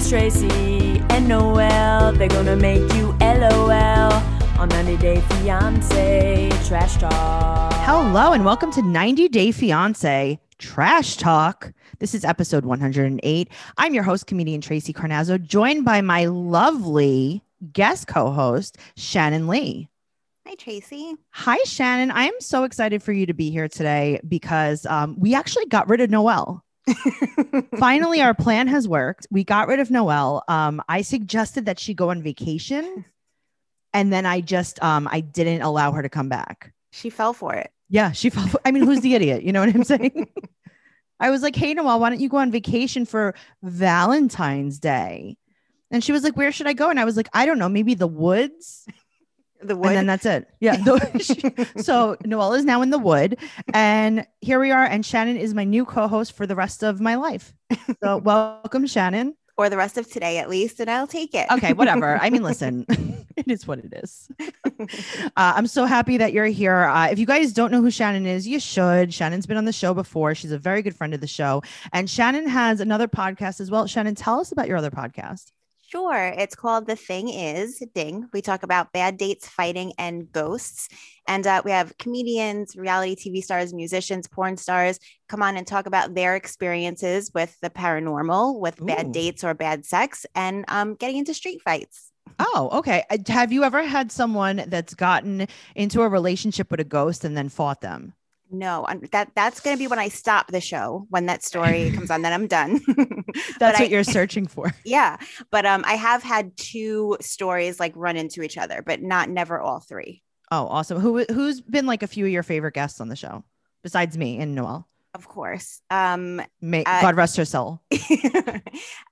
It's Tracy and Noel. They're gonna make you LOL on 90 Day Fiance Trash Talk. Hello and welcome to 90 Day Fiance Trash Talk. This is episode 108. I'm your host, comedian Tracy Carnazzo, joined by my lovely guest co-host, Shannon Lee. Hi, Tracy. Hi, Shannon. I am so excited for you to be here today because um, we actually got rid of Noel. Finally, our plan has worked. We got rid of Noel. Um, I suggested that she go on vacation, and then I just um, I didn't allow her to come back. She fell for it. Yeah, she fell. For, I mean, who's the idiot? You know what I'm saying? I was like, "Hey, Noel, why don't you go on vacation for Valentine's Day?" And she was like, "Where should I go?" And I was like, "I don't know, maybe the woods." The wood. And then that's it. Yeah. so Noelle is now in the wood, and here we are. And Shannon is my new co-host for the rest of my life. So welcome, Shannon. or the rest of today, at least, and I'll take it. Okay, whatever. I mean, listen, it is what it is. Uh, I'm so happy that you're here. Uh, if you guys don't know who Shannon is, you should. Shannon's been on the show before. She's a very good friend of the show, and Shannon has another podcast as well. Shannon, tell us about your other podcast. Sure. It's called The Thing Is Ding. We talk about bad dates, fighting, and ghosts. And uh, we have comedians, reality TV stars, musicians, porn stars come on and talk about their experiences with the paranormal, with Ooh. bad dates or bad sex, and um, getting into street fights. Oh, okay. Have you ever had someone that's gotten into a relationship with a ghost and then fought them? No, I'm- that that's going to be when I stop the show when that story comes on. Then I'm done. That's But what I- you're searching for. Yeah, but um, I have had two stories like run into each other, but not never all three. Oh, awesome. Who who's been like a few of your favorite guests on the show besides me and Noel? Of course. Um, May Uh, God rest her soul.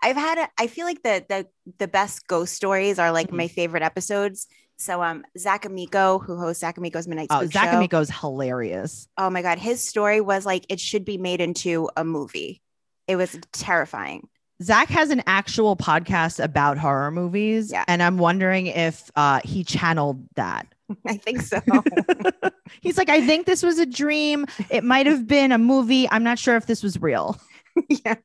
I've had a, I feel like the the the best ghost stories are like Mhm. my favorite episodes. So um, Zach Amico, who hosts Zach Amico's Midnight Oh, Zach Show. Amico's hilarious. Oh my god, his story was like it should be made into a movie. It was terrifying. Zach has an actual podcast about horror movies, Yeah. and I'm wondering if uh, he channeled that. I think so. He's like, I think this was a dream. It might have been a movie. I'm not sure if this was real. yeah.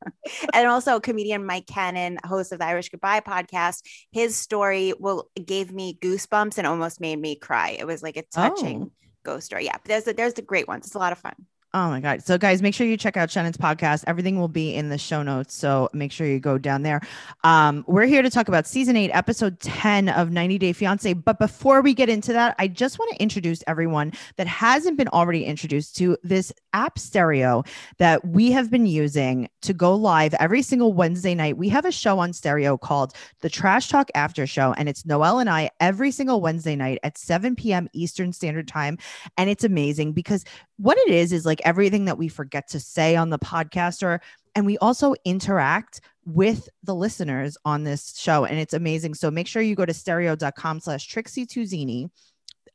And also comedian Mike Cannon, host of the Irish Goodbye podcast, his story will gave me goosebumps and almost made me cry. It was like a touching Oh. ghost story. Yeah. But there's the, there's the great ones. It's a lot of fun. Oh my God. So, guys, make sure you check out Shannon's podcast. Everything will be in the show notes. So, make sure you go down there. Um, we're here to talk about season eight, episode 10 of 90 Day Fiance. But before we get into that, I just want to introduce everyone that hasn't been already introduced to this app stereo that we have been using to go live every single Wednesday night. We have a show on stereo called the Trash Talk After Show, and it's Noel and I every single Wednesday night at 7 p.m. Eastern Standard Time. And it's amazing because what it is is like everything that we forget to say on the podcast or and we also interact with the listeners on this show and it's amazing. So make sure you go to stereo.com slash trixie tuzini.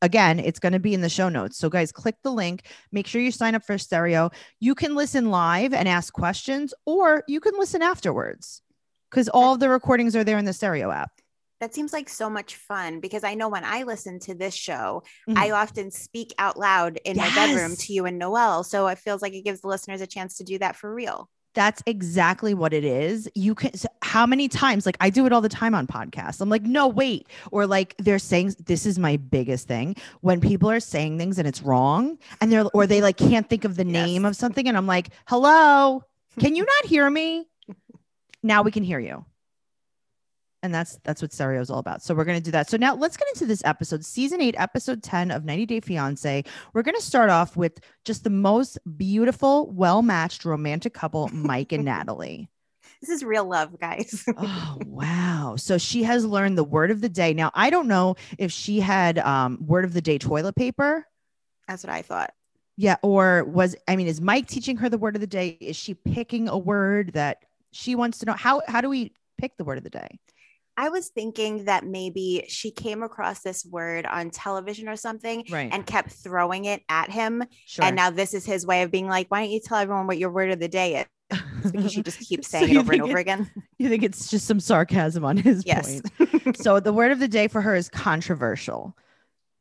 Again it's going to be in the show notes. So guys click the link. Make sure you sign up for stereo. You can listen live and ask questions or you can listen afterwards because all the recordings are there in the stereo app That seems like so much fun because I know when I listen to this show, Mhm. I often speak out loud in my bedroom to you and Noel. So it feels like it gives the listeners a chance to do that for real. That's exactly what it is. You can, so how many times, like I do it all the time on podcasts. I'm like, no, wait. Or like they're saying, this is my biggest thing when people are saying things and it's wrong and they're, or they like can't think of the Yes. name of something. And I'm like, hello, can you not hear me? Now we can hear you. And that's that's what stereo is all about. So we're going to do that. So now let's get into this episode, season eight, episode 10 of 90 Day Fiance. We're going to start off with just the most beautiful, well matched romantic couple, Mike and Natalie. This is real love, guys. Oh, wow. So she has learned the word of the day. Now, I don't know if she had um, word of the day toilet paper. That's what I thought. Yeah. Or was, I mean, is Mike teaching her the word of the day? Is she picking a word that she wants to know? How, how do we pick the word of the day? I was thinking that maybe she came across this word on television or something Right. and kept throwing it at him. sure. And now this is his way of being like, why don't you tell everyone what your word of the day is? Because she just keeps saying you it over and over it- again. you think it's just some sarcasm on his Yes. point. so the word of the day for her is controversial,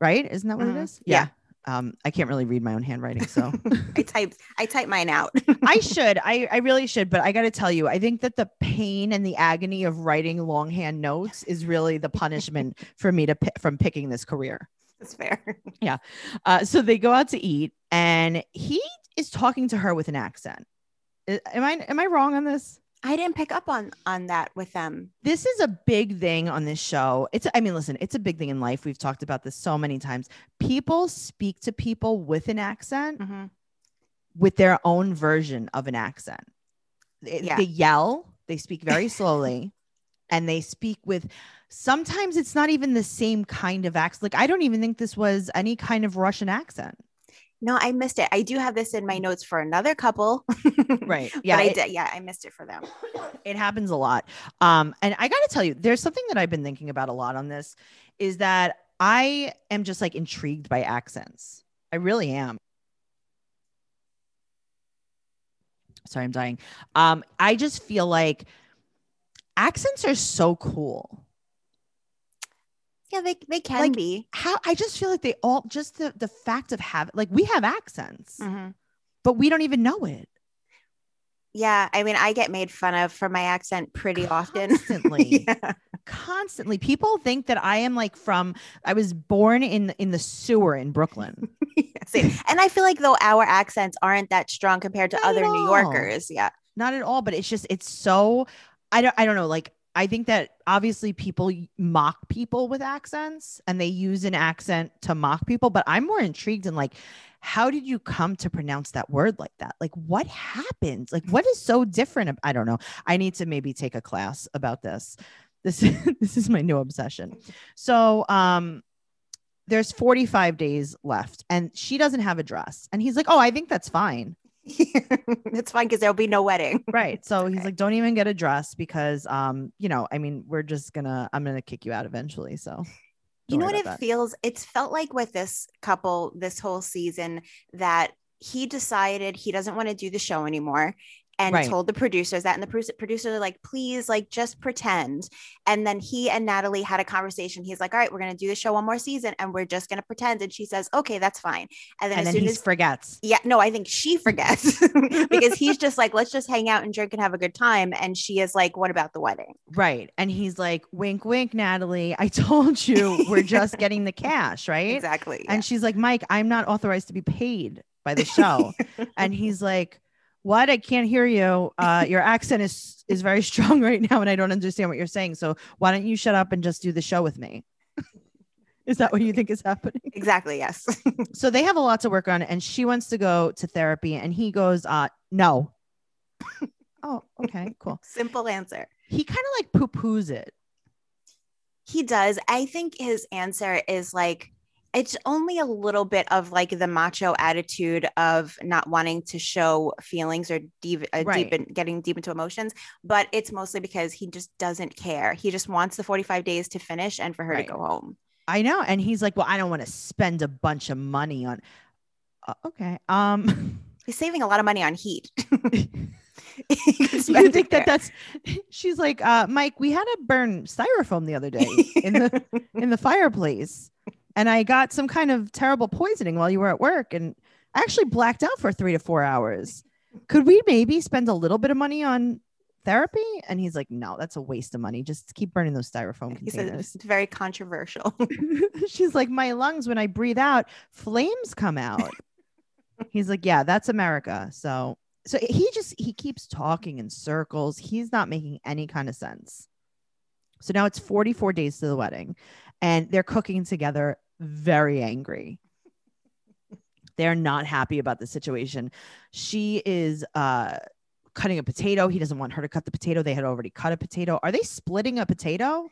right? Isn't that what Mhm. it is? Yeah. Um, I can't really read my own handwriting, so I typed I typed mine out. I should. I, I really should. But I got to tell you, I think that the pain and the agony of writing longhand notes is really the punishment for me to from picking this career. That's fair. Yeah. Uh, so they go out to eat, and he is talking to her with an accent. Am I am I wrong on this? I didn't pick up on on that with them. This is a big thing on this show. It's I mean, listen, it's a big thing in life. We've talked about this so many times. People speak to people with an accent Mhm. with their own version of an accent. Yeah. they yell, they speak very slowly, and they speak with sometimes it's not even the same kind of accent. Like I don't even think this was any kind of Russian accent. No, I missed it. I do have this in my notes for another couple. Right. Yeah, I did. Yeah, I missed it for them. it happens a lot. Um, and I got to tell you, there's something that I've been thinking about a lot on this is that I am just like intrigued by accents. I really am. Sorry, I'm dying. Um, I just feel like accents are so cool. Yeah, they they can Like, be. How I just feel like they all just the the fact of having like we have accents, Mhm. but we don't even know it. Yeah, I mean, I get made fun of for my accent pretty often. Constantly. yeah. constantly people think that i am like from i was born in in the sewer in brooklyn. And I feel like though our accents aren't that strong compared to Not other New. Yorkers. Yeah. not at all but it's just it's so i don't i don't know like i think that obviously people mock people with accents and they use an accent to mock people but i'm more intrigued in like how did you come to pronounce that word like that? Like what happens? Like what is so different i don't know. I need to maybe take a class about this. This this is my new obsession. So um there's 45 days left and she doesn't have a dress and he's like oh i think that's fine it's fine because there'll be no wedding. right so he's like don't even get a dress because um you know i mean we're just gonna i'm gonna kick you out eventually so you know what it that. feels it's felt like with this couple this whole season that he decided he doesn't want to do the show anymore and Right. told the producers that and the produ- producers are like please like just pretend. And then he and natalie had a conversation. He's like all right we're going to do the show one more season and we're just going to pretend. And she says okay that's fine. And then and as then soon he as forgets. Yeah no i think she forgets because he's just like let's just hang out and drink and have a good time. And she is like what about the wedding? Right and he's like wink wink natalie i told you we're just getting the cash right? Exactly and she's like mike i'm not authorized to be paid by the show. And he's like what? I can't hear you. Uh your accent is is very strong right now and i don't understand what you're saying. So why don't you shut up and just do the show with me? Is that what you think is happening? Exactly yes. So they have a lot to work on and she wants to go to therapy and he goes uh no. Oh okay cool. Simple answer. He kind of like poo-poos it. He does. I think his answer is like it's only a little bit of like the macho attitude of not wanting to show feelings or deep, uh, Right. deep in, getting deep into emotions, but it's mostly because he just doesn't care. He just wants the 45 days to finish and for her Right. to go home. i know and he's like well i don't want to spend a bunch of money on uh, okay um He's saving a lot of money on heat. He you think that that's she's like uh mike we had to burn styrofoam the other day in the in the fireplace and i got some kind of terrible poisoning while you were at work and i actually blacked out for three to four hours. Could we maybe spend a little bit of money on therapy? And he's like no that's a waste of money. Just keep burning those styrofoam he said containers. it's very controversial. she's like my lungs when i breathe out flames come out. He's like yeah that's america. So so he just he keeps talking in circles. He's not making any kind of sense. So now it's 44 days to the wedding and they're cooking together very angry. They're not happy about the situation. She is uh cutting a potato. He doesn't want her to cut the potato. They had already cut a potato. Are they splitting a potato?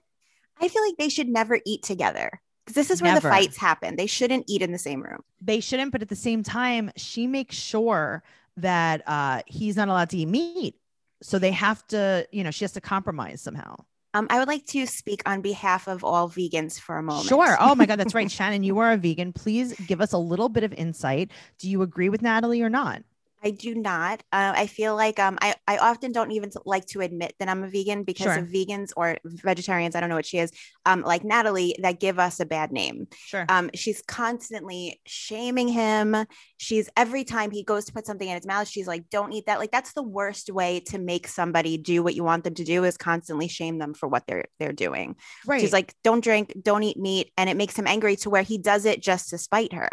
I feel like they should never eat together. Because this is where Never. the fights happen. They shouldn't eat in the same room. they shouldn't but at the same time she makes sure that uh he's not allowed to eat meat. So they have to you know she has to compromise somehow Um, I would like to speak on behalf of all vegans for a moment. sure. Oh my god that's right. Shannon you are a vegan. Please give us a little bit of insight. Do you agree with natalie or not I do not. Uh, I feel like um, I, I often don't even like to admit that I'm a vegan because Sure. of vegans or vegetarians. I don't know what she is. Um, like Natalie, that give us a bad name. Sure. Um, she's constantly shaming him. She's every time he goes to put something in his mouth, she's like, "Don't eat that." Like that's the worst way to make somebody do what you want them to do is constantly shame them for what they're they're doing. right. She's like, "Don't drink, don't eat meat," and it makes him angry to where he does it just to spite her.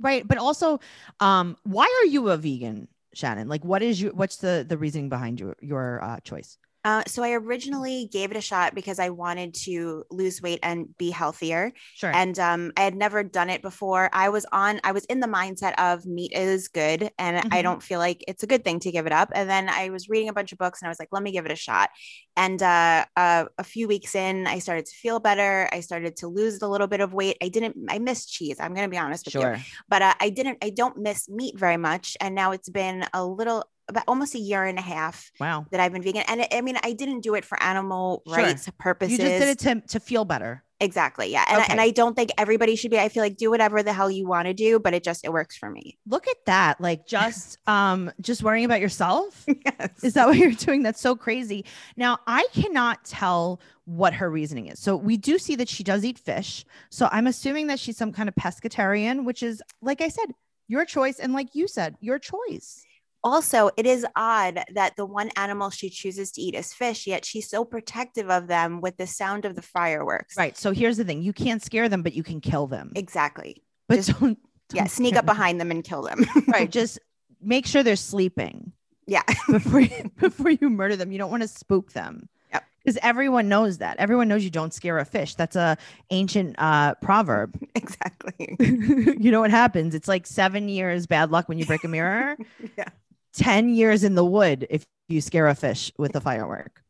Right. But also, um, why are you a vegan, Shannon? Like, what is your what's the the reasoning behind your your uh, choice? Uh, so I originally gave it a shot because I wanted to lose weight and be healthier. Sure. And um, I had never done it before. I was on, I was in the mindset of meat is good, and I Mhm. don't feel like it's a good thing to give it up. And then I was reading a bunch of books, and I was like, let me give it a shot. And uh, uh, a few weeks in, I started to feel better. I started to lose a little bit of weight. I didn't, I missed cheese. I'm gonna be honest with you sure. but uh, I didn't, I don't miss meat very much. And now it's been a little, about almost a year and a half Wow. that I've been vegan. And I- I mean, I didn't do it for animal Sure. rights purposes. You just did it to to feel better. exactly. Yeah. And, I, and I don't think everybody should be, I feel like do whatever the hell you want to do, but it just, it works for me. Look at that. Like just um just worrying about yourself. yes. Is that what you're doing? That's so crazy. Now, I cannot tell what her reasoning is. So we do see that she does eat fish. So I'm assuming that she's some kind of pescatarian, which is like I said, your choice and like you said, your choice. Also, it is odd that the one animal she chooses to eat is fish, yet she's so protective of them with the sound of the fireworks. Right. So here's the thing. You can't scare them, but you can kill them. Exactly. But just- don't, Yeah. don't Sneak up them. behind them and kill them. Right. Just make sure they're sleeping. Yeah. before you, before you murder them. You don't want to spook them. Yep. Because everyone knows that. Everyone knows you don't scare a fish. That's a ancient uh, proverb. exactly. you know what happens? It's like seven years bad luck when you break a mirror. Yeah. Ten years in the wood if you scare a fish with a firework.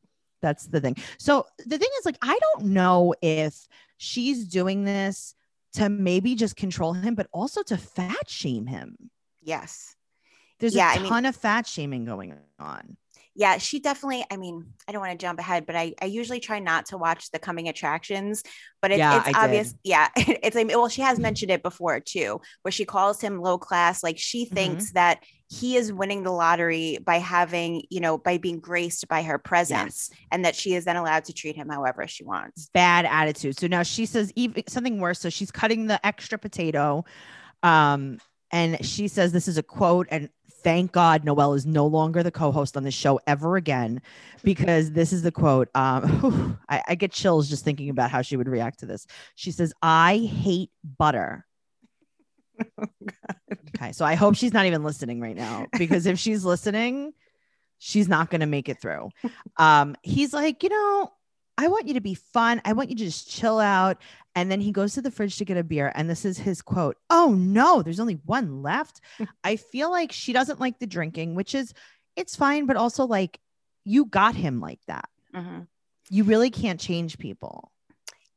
That's the thing. So the thing is, like, I don't know if she's doing this to maybe just control him, but also to fat shame him. Yes. There's Yeah, a I mean- ton of fat shaming going on. Yeah she definitely i mean i don't want to jump ahead but i i usually try not to watch the coming attractions but it's, Yeah, it's I obvious yeah it's like well she has mentioned it before too where she calls him low class like she Mhm. thinks that he is winning the lottery by having you know by being graced by her presence and that she is then allowed to treat him however she wants bad attitude. So now she says even something worse. So she's cutting the extra potato. Um, and she says this is a quote, and thank God Noelle is no longer the co-host on the show ever again, because this is the quote. Um, I, I get chills just thinking about how she would react to this. She says, I hate butter. okay, so I hope she's not even listening right now because if she's listening, she's not going to make it through. Um, he's like, you know, I want you to be fun. I want you to just chill out. And then he goes to the fridge to get a beer. And this is his quote Oh, no, there's only one left. I feel like she doesn't like the drinking, which is, it's fine. But also, like, you got him like that. Mhm. You really can't change people.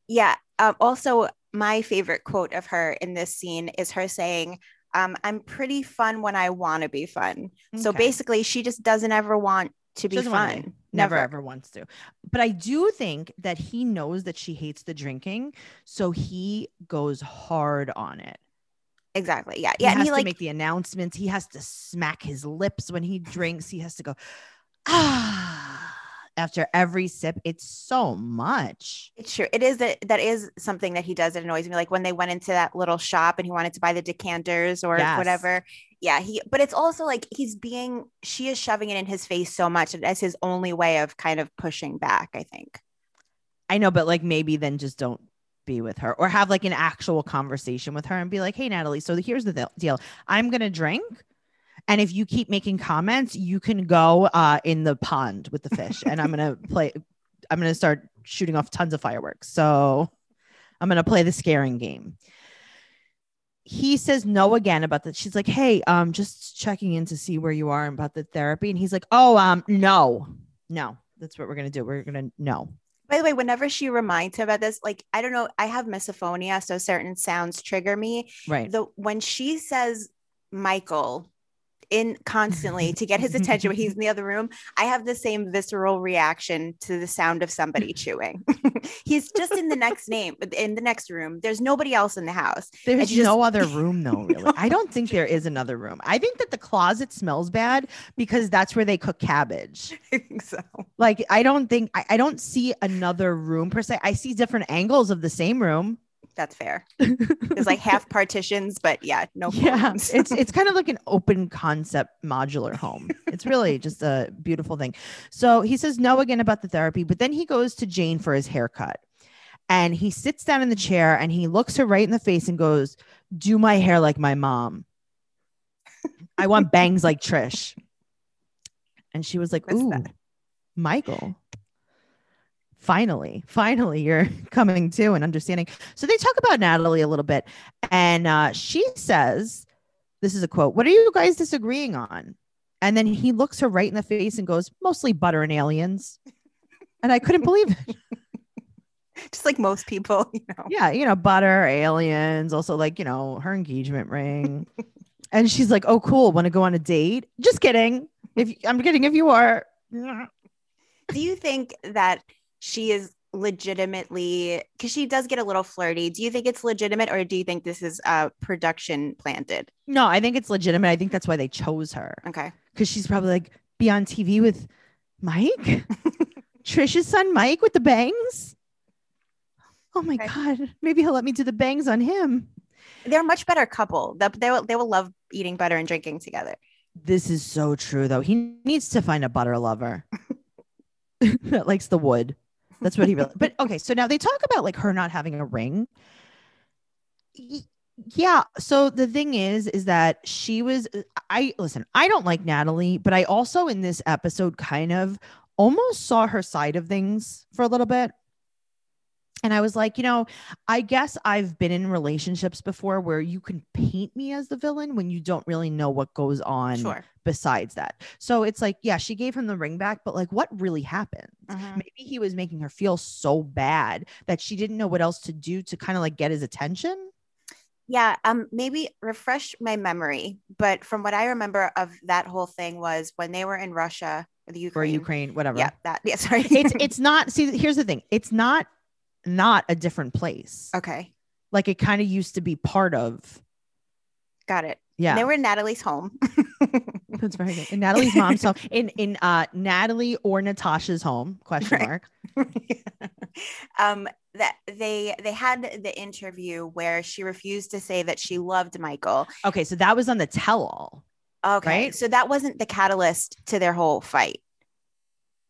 Yeah. Um, also, my favorite quote of her in this scene is her saying, um, I'm pretty fun when I want to be fun. So basically, she just doesn't ever want to be fun. be. Never, ever wants to. But I do think that he knows that she hates the drinking. So he goes hard on it. Exactly. Yeah. Yeah. He has he to like, make the announcements. He has to smack his lips when he drinks. He has to go, ah, after every sip. It's so much. it's true. It is that that is something that he does that annoys me. Like when they went into that little shop and he wanted to buy the decanters or Yes. whatever. Yeah. He, but it's also like he's being, she is shoving it in his face so much. That's his only way of kind of pushing back, I think. I know, but like maybe then just don't be with her or have like an actual conversation with her and be like, hey, Natalie, so here's the deal I'm going to drink. And if you keep making comments, you can go uh, in the pond with the fish, and I'm gonna play. I'm gonna start shooting off tons of fireworks. So I'm gonna play the scaring game. He says no again about that. She's like, "Hey, um, just checking in to see where you are about the therapy." And he's like, "Oh, um, no, no, that's what we're gonna do. We're gonna no." By the way, whenever she reminds him about this, like I don't know, I have misophonia, so certain sounds trigger me. Right. The when she says Michael, in constantly to get his attention when he's in the other room, I have the same visceral reaction to the sound of somebody chewing. he's just in the next name in the next room. There's nobody else in the house. There's just- no other room though, really. I don't think there is another room. I think that the closet smells bad because that's where they cook cabbage. I think so. Like I don't think I, I don't see another room per se. I see different angles of the same room. That's fair. There's like half partitions, but yeah, no. yeah it's it's kind of like an open concept modular home it's really just a beautiful thing so he says no again about the therapy but then he goes to jane for his haircut and he sits down in the chair and he looks her right in the face and goes do my hair like my mom i want bangs like trish and she was like What's ooh that? michael finally finally you're coming to and understanding. So they talk about natalie a little bit and uh, she says this is a quote what are you guys disagreeing on? And then he looks her right in the face and goes mostly butter and aliens. And i couldn't believe it. Just like most people, you know. yeah you know butter aliens also like you know her engagement ring. And she's like oh cool want to go on a date? Just kidding. If i'm kidding if you are. Do you think that she is legitimately because she does get a little flirty? Do you think it's legitimate, or do you think this is uh production planted? no i think it's legitimate i think that's why they chose her Okay. because she's probably like be on TV with Mike, Trisha's son Mike with the bangs. Oh my Okay. god, maybe he'll let me do the bangs on him. They're a much better couple. They, they will they will love eating butter and drinking together. This is so true though. He needs to find a butter lover that likes the wood. That's what he really. But okay, so now they talk about like her not having a ring. Yeah. So the thing is, is that she was. I listen. I don't like Natalie, but I also in this episode kind of almost saw her side of things for a little bit. And I was like, you know, I guess I've been in relationships before where you can paint me as the villain when you don't really know what goes on Sure. Besides that. So it's like, yeah, she gave him the ring back, but like, what really happened? Mhm. Maybe he was making her feel so bad that she didn't know what else to do to kind of like get his attention. Yeah, um, maybe refresh my memory. But from what I remember of that whole thing was when they were in Russia or the Ukraine. Ukraine, whatever. Yeah, that. Yeah, sorry. it's it's not. See, here's the thing. It's not not a different place. okay. Like it kind of used to be part of. Got it. Yeah, They were in Natalie's home. that's very good. In Natalie's mom's home, in in uh Natalie or Natasha's home? Question Right. mark. um that they they had the interview where she refused to say that she loved Michael. Okay, so that was on the tell-all. Okay. Right. So that wasn't the catalyst to their whole fight.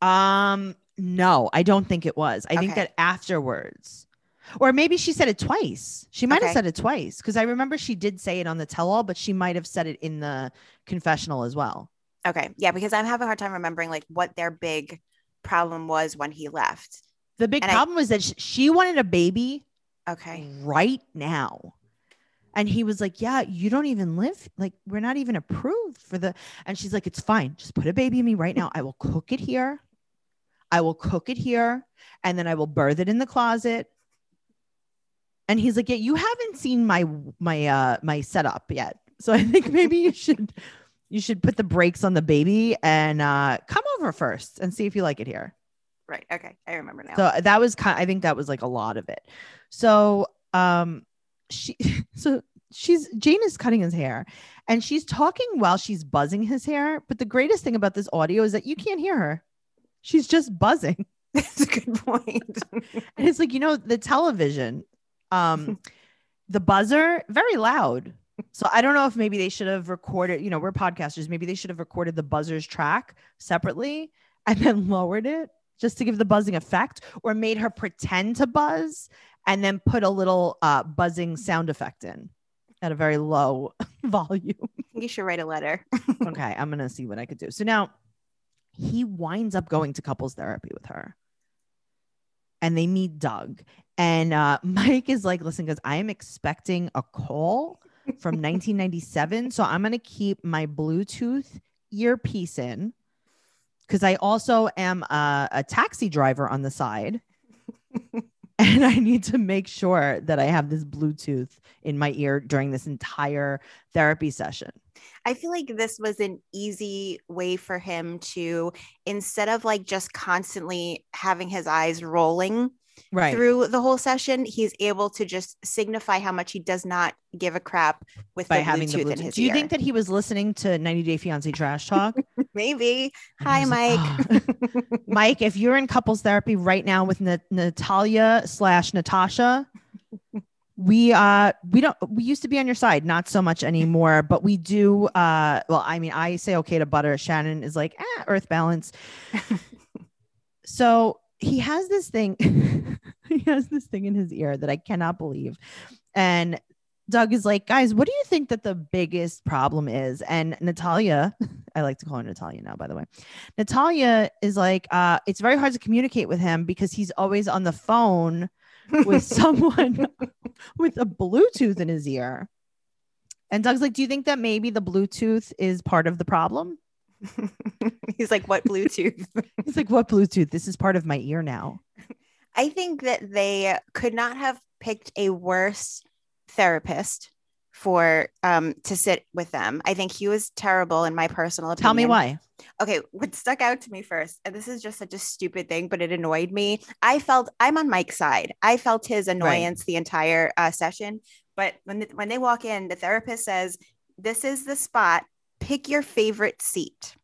Um, no, I don't think it was. I think that afterwards, or maybe she said it twice. She might have said it twice because I remember she did say it on the tell-all, but she might have said it in the confessional as well. Okay. Yeah, because I'm having a hard time remembering like what their big problem was when he left. The big And I- problem was that sh- she wanted a baby Okay. right now. And he was like, Yeah, you don't even live, like, we're not even approved for the. And she's like, It's fine. Just put a baby in me right now. I will cook it here. I will cook it here. And then I will birth it in the closet. And he's like, Yeah, you haven't seen my my uh my setup yet. So I think maybe you should you should put the brakes on the baby and uh come over first and see if you like it here. Right. Okay. I remember now. So that was kind I think that was like a lot of it. So um she so she's Jane is cutting his hair and she's talking while she's buzzing his hair. But the greatest thing about this audio is that you can't hear her. She's just buzzing. That's a good point. And it's like, you know, the television, um, the buzzer, very loud. So I don't know if maybe they should have recorded, you know, we're podcasters, maybe they should have recorded the buzzer's track separately and then lowered it just to give the buzzing effect, or made her pretend to buzz and then put a little uh, buzzing sound effect in at a very low volume. you should write a letter. okay, I'm gonna see what I could do. So now he winds up going to couples therapy with her. And they meet Doug. And uh, Mike is like, listen, because I am expecting a call from 1997. So I'm gonna keep my Bluetooth earpiece in because I also am a, a taxi driver on the side. and I need to make sure that I have this Bluetooth in my ear during this entire therapy session. I feel like this was an easy way for him to, instead of like just constantly having his eyes rolling Right. through the whole session, he's able to just signify how much he does not give a crap with by the having Bluetooth, the in his Do you ear. think that he was listening to 90 Day Fiance Trash Talk? Maybe. And Hi, was like, Mike. "Oh." Mike, if you're in couples therapy right now with Na- Natalia slash Natasha, we uh we don't we used to be on your side, not so much anymore, but we do uh well, I mean, I say okay to butter. Shannon is like, ah, earth balance. so he has this thing, he has this thing in his ear that I cannot believe. And Doug is like, guys, what do you think that the biggest problem is? And Natalia, I like to call her Natalia now, by the way. Natalia is like, uh, it's very hard to communicate with him because he's always on the phone with someone with a Bluetooth in his ear. And Doug's like, do you think that maybe the Bluetooth is part of the problem? he's like, what Bluetooth? He's like, what Bluetooth? This is part of my ear now. I think that they could not have picked a worse therapist for um to sit with them. I think he was terrible in my personal opinion. Tell me why. Okay, what stuck out to me first, and this is just such a stupid thing, but it annoyed me. I felt I'm on Mike's side. I felt his annoyance the entire uh, session. But when the, when they walk in, the therapist says, "This is the spot. Pick your favorite seat."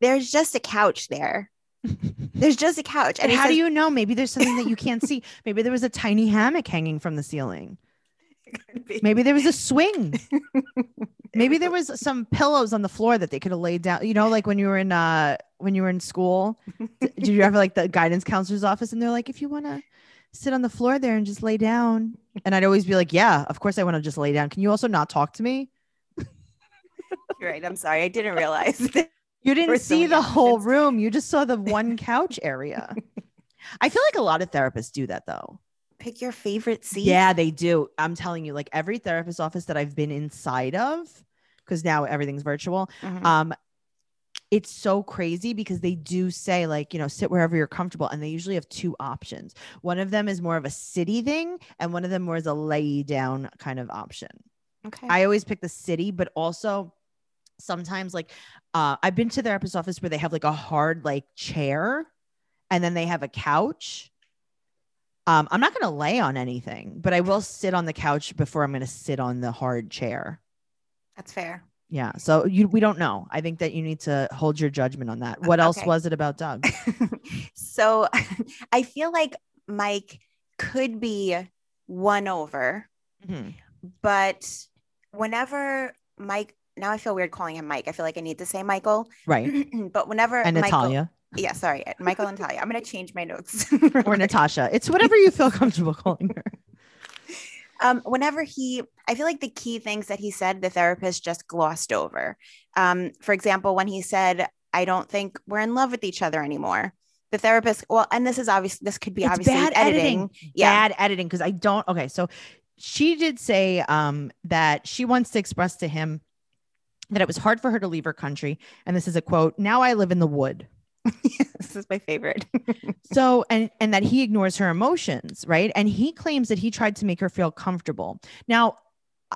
There's just a couch there. There's just a couch, And he how says- do you know? Maybe there's something that you can't see. Maybe there was a tiny hammock hanging from the ceiling. Maybe there was a swing. Maybe there was some pillows on the floor that they could have laid down. You know, like when you were in uh when you were in school, did you ever like the guidance counselor's office and they're like, if you want to sit on the floor there and just lay down. And I'd always be like, yeah, of course I want to just lay down. Can you also not talk to me? You're right. I'm sorry. I didn't realize. You didn't see the whole room. You just saw the one couch area. I feel like a lot of therapists do that though. Pick your favorite seat. Yeah, they do. I'm telling you, like every therapist office that I've been inside of, because now everything's virtual. Mhm. Um, it's so crazy because they do say like you know sit wherever you're comfortable, and they usually have two options. One of them is more of a city thing, and one of them more is a lay down kind of option. okay. I always pick the city, but also sometimes like uh, I've been to the therapist office where they have like a hard like chair, and then they have a couch. Um, I'm not gonna lay on anything, but I will sit on the couch before I'm gonna sit on the hard chair. That's fair. Yeah. So you we don't know. I think that you need to hold your judgment on that. What else was it about Doug? so I feel like Mike could be won over, Mhm. but whenever Mike, now I feel weird calling him Mike. I feel like I need to say Michael, Right. but whenever And Michael, Natalia yeah, sorry, Michael and Talia. I'm gonna change my notes. or Natasha. It's whatever you feel comfortable calling her. um, whenever he, I feel like the key things that he said, the therapist just glossed over. Um, for example, when he said, "I don't think we're in love with each other anymore," the therapist, well, and this is obvious. This could be It's obviously bad editing. editing. Yeah. Bad editing because I don't. Okay, so she did say um, that she wants to express to him that it was hard for her to leave her country, and this is a quote. Now I live in the wood. this is my favorite. So and and that he ignores her emotions, right? And he claims that he tried to make her feel comfortable. Now,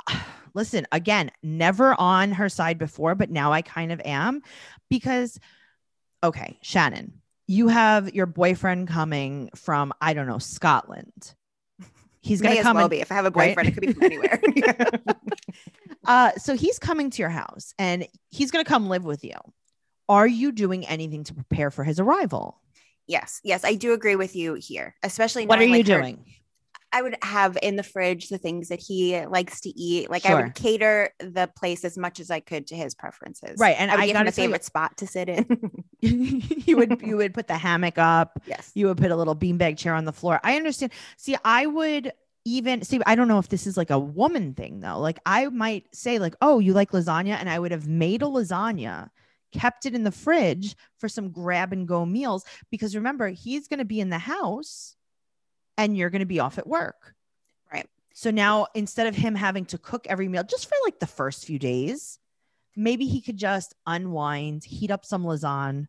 listen, again, never on her side before, but now I kind of am because okay, Shannon, you have your boyfriend coming from I don't know, Scotland. He's going to come well and be. If I have a right? boyfriend, it could be from anywhere. uh so he's coming to your house and he's going to come live with you. Are you doing anything to prepare for his arrival? yes, yes, I do agree with you here, especially. What are you like, her- doing? I would have in the fridge the things that he likes to eat. Like I would cater the place as much as I could to his preferences. Right, and I would I give him a tell you- favorite spot to sit in. you would you would put the hammock up yes. you would put a little beanbag chair on the floor i understand see i would even see i don't know if this is like a woman thing though like i might say like oh you like lasagna and i would have made a lasagna kept it in the fridge for some grab and go meals because remember he's going to be in the house and you're going to be off at work Right. so now instead of him having to cook every meal just for like the first few days maybe he could just unwind heat up some lasagna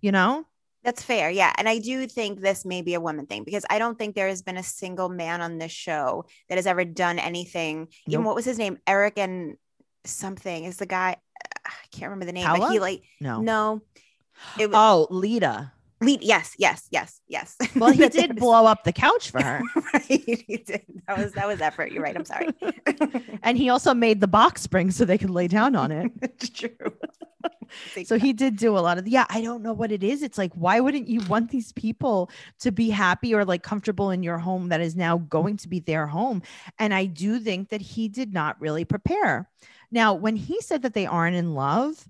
you know That's fair. Yeah. And I do think this may be a woman thing because I don't think there has been a single man on this show that has ever done anything. Even what was his name? Eric and something is the guy. I can't remember the name, Paula? but he like, No. no. It was Oh, Lita. Lead. Yes. Yes. Yes. Yes. Well, he did blow up the couch for her. right. He did. That was, that was effort. You're right. I'm sorry. and he also made the box spring so they could lay down on it. it's true. So he did do a lot of yeah, I don't know what it is. It's like why wouldn't you want these people to be happy or like comfortable in your home that is now going to be their home? And I do think that he did not really prepare. Now, when he said that they aren't in love,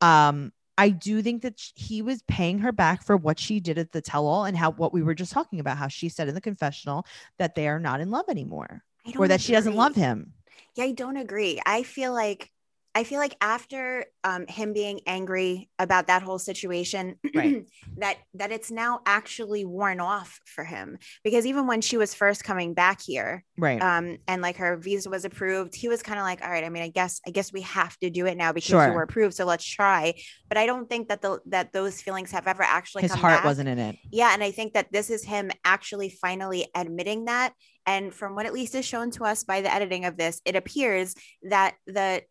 um I do think that he was paying her back for what she did at the tell all and how what we were just talking about how she said in the confessional that they are not in love anymore or that she doesn't love him. Yeah, I don't agree. I feel like I feel like after um, him being angry about that whole situation, Right. that that it's now actually worn off for him. Because even when she was first coming back here, Right. um, and like her visa was approved, he was kind of like, "All right, I mean, I guess I guess we have to do it now because Sure. you were approved, so let's try." But I don't think that the that those feelings have ever actually His heart back. wasn't in it. Yeah, and I think that this is him actually finally admitting that. And from what at least is shown to us by the editing of this, it appears that the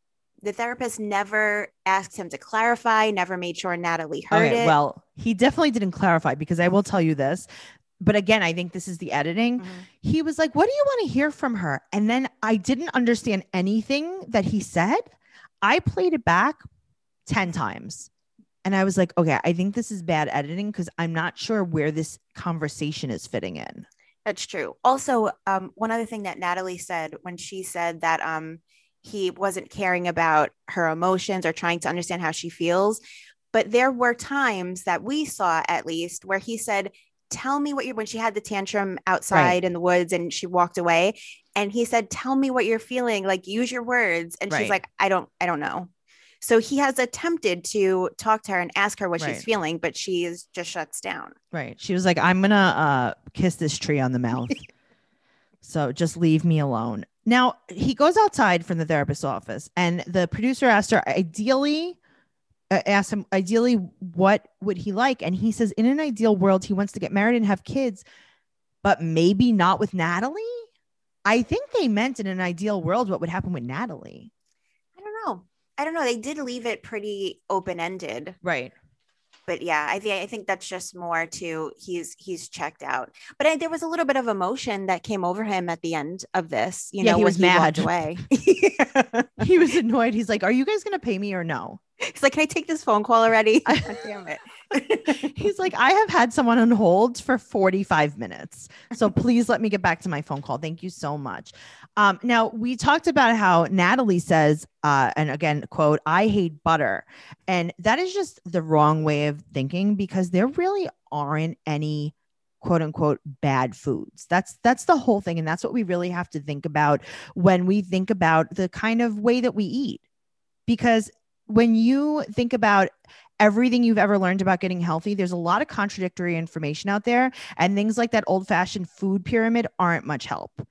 the therapist never asked him to clarify, never made sure Natalie heard Okay, it. well, he definitely didn't clarify because I will tell you this. But again, I think this is the editing. Mhm. He was like, What do you want to hear from her? And then I didn't understand anything that he said. I played it back 10 times. And I was like, Okay, I think this is bad editing because I'm not sure where this conversation is fitting in. That's true. Also, um, one other thing that Natalie said when she said that um, he wasn't caring about her emotions or trying to understand how she feels. But there were times that we saw, at least, where he said, Tell me what you're, when she had the tantrum outside in the woods and she walked away. And he said, Tell me what you're feeling, like use your words. And Right. she's like, I don't, I don't know. So he has attempted to talk to her and ask her what Right. she's feeling, but she is just shuts down. Right. She was like, I'm going to uh, kiss this tree on the mouth. so just leave me alone. Now, he goes outside from the therapist's office, and the producer asked her, ideally, uh, asked him, ideally, what would he like? And he says, in an ideal world, he wants to get married and have kids, but maybe not with Natalie. I think they meant in an ideal world what would happen with Natalie. I don't know. I don't know. They did leave it pretty open ended, Right. But yeah, I think I think that's just more to he's he's checked out. But I, there was a little bit of emotion that came over him at the end of this. You Yeah, know, he was walked mad. away. He was annoyed. He's like, Are you guys going to pay me or no? He's like, "Can I take this phone call already?" Damn it. He's like, I have had someone on hold for 45 minutes. So please let me get back to my phone call. Thank you so much. Um, now, we talked about how Natalie says, uh, and again, quote, I hate butter. And that is just the wrong way of thinking because there really aren't any quote unquote bad foods. That's that's the whole thing and that's what we really have to think about when we think about the kind of way that we eat. Because when you think about everything you've ever learned about getting healthy, there's a lot of contradictory information out there. And things like that old fashioned food pyramid aren't much help.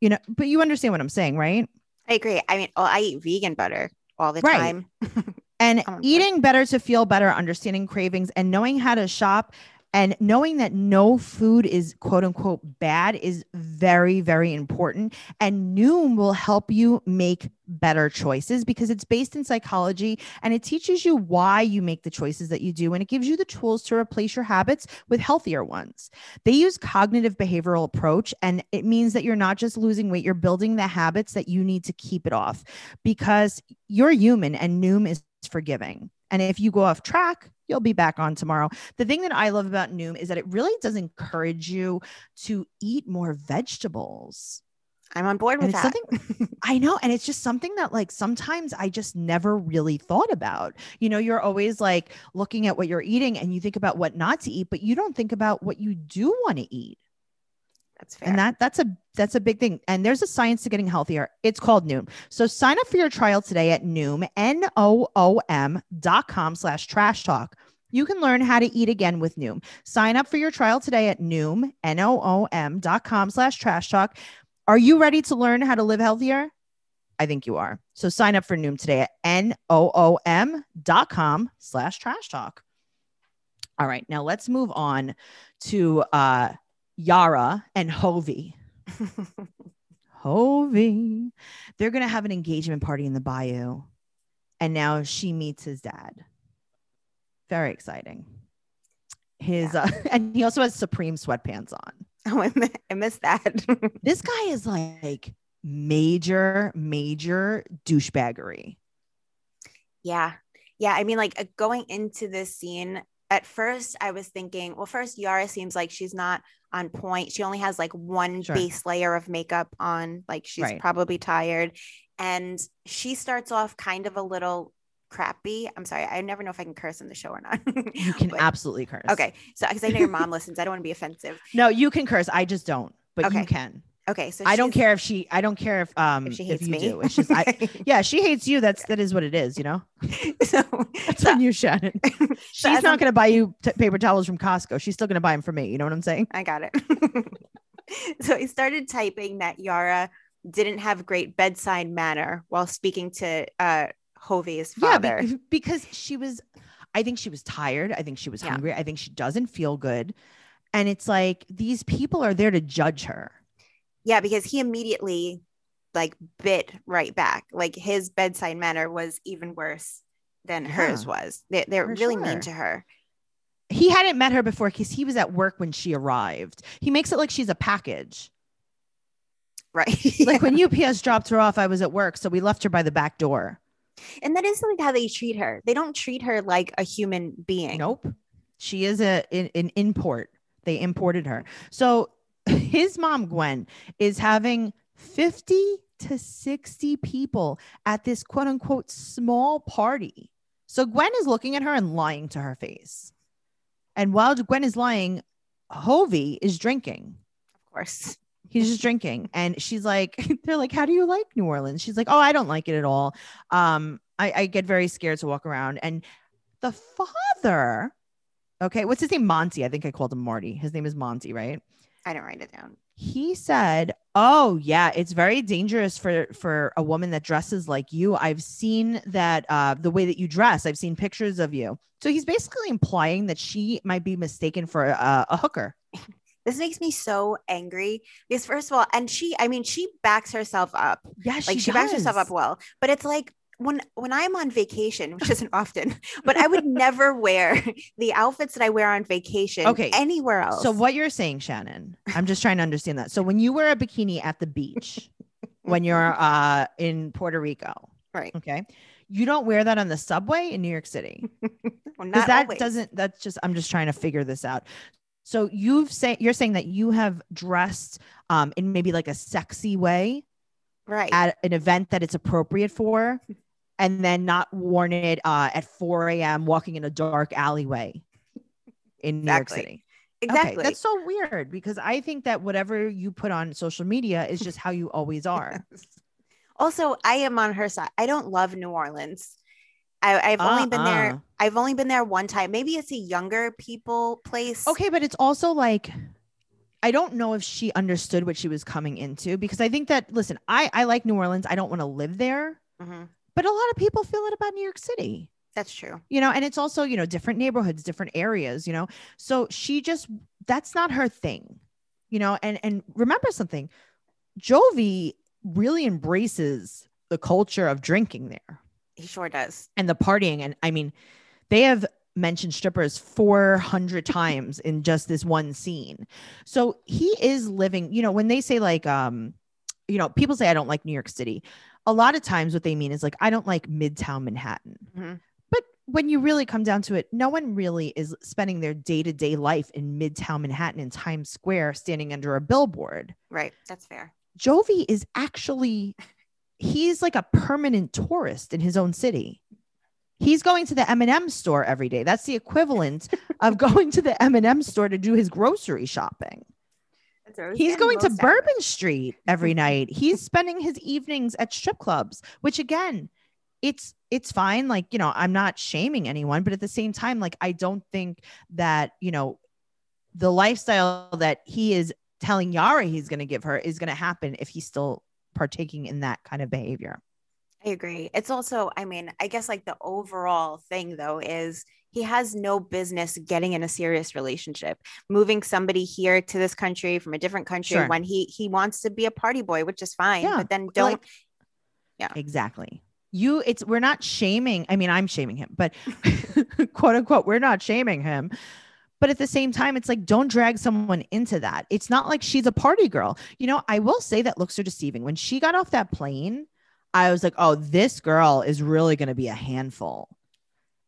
You know, but you understand what I'm saying, right? I agree. I mean, oh, I eat vegan butter all the Right. time. And Oh, eating better to feel better, understanding cravings, and knowing how to shop and knowing that no food is quote unquote bad is very, very important. And Noom will help you make better choices because it's based in psychology and it teaches you why you make the choices that you do. And it gives you the tools to replace your habits with healthier ones. They use cognitive behavioral approach, and it means that you're not just losing weight, you're building the habits that you need to keep it off because you're human and Noom is forgiving. And if you go off track, you'll be back on tomorrow. The thing that I love about Noom is that it really does encourage you to eat more vegetables. I'm on board with that. I know. And it's just something that, like, sometimes I just never really thought about. You know, you're always like looking at what you're eating and you think about what not to eat, but you don't think about what you do want to eat That's fair. and that that's a that's a big thing. And there's a science to getting healthier. It's called noom. So sign up for your trial today at noom n-o-o-m dot com slash trash talk. You can learn how to eat again with noom. Sign up for your trial today at noom n-o-o-m dot com slash trash talk. Are you ready to learn how to live healthier? I think you are. So sign up for noom today at n-o-o-m dot com slash trash talk. All right, now let's move on to uh Yara and Jovi. Jovi. They're going to have an engagement party in the bayou. And now she meets his dad. Very exciting. His uh, and he also has Supreme sweatpants on. Oh, I missed that. This guy is like major, major douchebaggery. yeah. Yeah. I mean, like uh, going into this scene, at first I was thinking, well, first, Yara seems like she's not on point. She only has like one Sure. base layer of makeup on. Like she's Right. probably tired. And she starts off kind of a little crappy. I'm sorry. I never know if I can curse in the show or not. You can But- absolutely curse. Okay. So, because I know your mom listens, I don't want to be offensive. No, you can curse. I just don't, but you can. Okay. So I don't care if she. I don't care if um if she hates you me. do. It's just I. Yeah, she hates you. That's that is what it is. You know. so, That's so on you, Shannon. She's as not going to buy you t- paper towels from Costco. She's still going to buy them for me. You know what I'm saying? I got it. so I started typing that Yara didn't have great bedside manner while speaking to uh Jovi's father. Yeah, be- because she was. I think she was tired. I think she was Yeah. hungry. I think she doesn't feel good, and it's like these people are there to judge her. Yeah, because he immediately like bit right back. Like his bedside manner was even worse than hers was. They, they're for really sure. mean to her. He hadn't met her before because he was at work when she arrived. He makes it like she's a package. Right. Like when UPS dropped her off, I was at work, so we left her by the back door. and that is like how they treat her. They don't treat her like a human being. Nope. She is a an, an import. They imported her. So his mom Gwen is having 50 to 60 people at this quote unquote small party. So Gwen is looking at her and lying to her face. And while Gwen is lying, Jovi is drinking. Of course. He's just drinking. And she's like, they're like, how do you like New Orleans? She's like, oh, I don't like it at all. Um, I, I get very scared to walk around. And the father, okay, what's his name? Monty. I think I called him Marty. His name is Monty, right? I didn't write it down. He said, "Oh yeah, it's very dangerous for for a woman that dresses like you. I've seen that uh, the way that you dress. I've seen pictures of you." So he's basically implying that she might be mistaken for a, a hooker. This makes me so angry because first of all, and she, I mean, she backs herself up. Yeah, like she, backs herself up well but it's like when when i'm on vacation which isn't often but i would never wear the outfits that i wear on vacation Okay, anywhere else So what you're saying, Shannon? I'm just trying to understand that. So when you wear a bikini at the beach, when you're uh, in Puerto Rico, right okay, you don't wear that on the subway in New York City. well, that always. doesn't that's just i'm just trying to figure this out so you've say you're saying that you have dressed um in maybe like a sexy way right at an event that it's appropriate for and then not worn it uh at 4 a.m walking in a dark alleyway in new york city. Exactly. okay that's so weird because i think that whatever you put on social media is just how you always are. Also i am on her side. I don't love new orleans. I, i've only been Uh-uh. there i've only been there one time. Maybe it's a younger people place. Okay, but it's also like I don't know if she understood what she was coming into because I think that listen, I I like New Orleans. I don't want to live there, Mhm. But a lot of people feel it about New York City. that's true You know, and it's also, you know, different neighborhoods, different areas, you know. So she just that's not her thing. You know, and and remember something. Jovi really embraces the culture of drinking there he sure does and the partying and i mean they have mentioned strippers 400 times in just this one scene so he is living you know when they say like um you know people say i don't like new york city a lot of times what they mean is like i don't like midtown manhattan Mhm. but when you really come down to it no one really is spending their day-to-day life in midtown manhattan in times square standing under a billboard right that's fair Jovi is actually he's like a permanent tourist in his own city. He's going to the M&M store every day. That's the equivalent of going to the M&M store to do his grocery shopping. That's what I was He's going to out. Bourbon Street every night. He's spending his evenings at strip clubs, which again, it's it's fine like, you know, I'm not shaming anyone, but at the same time like I don't think that, you know, the lifestyle that he is telling Yara he's going to give her is going to happen if he's still partaking in that kind of behavior. I agree. It's also, I mean, I guess like the overall thing though is he has no business getting in a serious relationship moving somebody here to this country from a different country Sure. when he he wants to be a party boy which is fine Yeah, but then don't like- Yeah. Exactly. You it's we're not shaming. I mean, I'm shaming him, but quote unquote, we're not shaming him. But at the same time, it's like don't drag someone into that. It's not like she's a party girl. You know, I will say that looks are deceiving. When she got off that plane, I was like, oh, this girl is really gonna be a handful.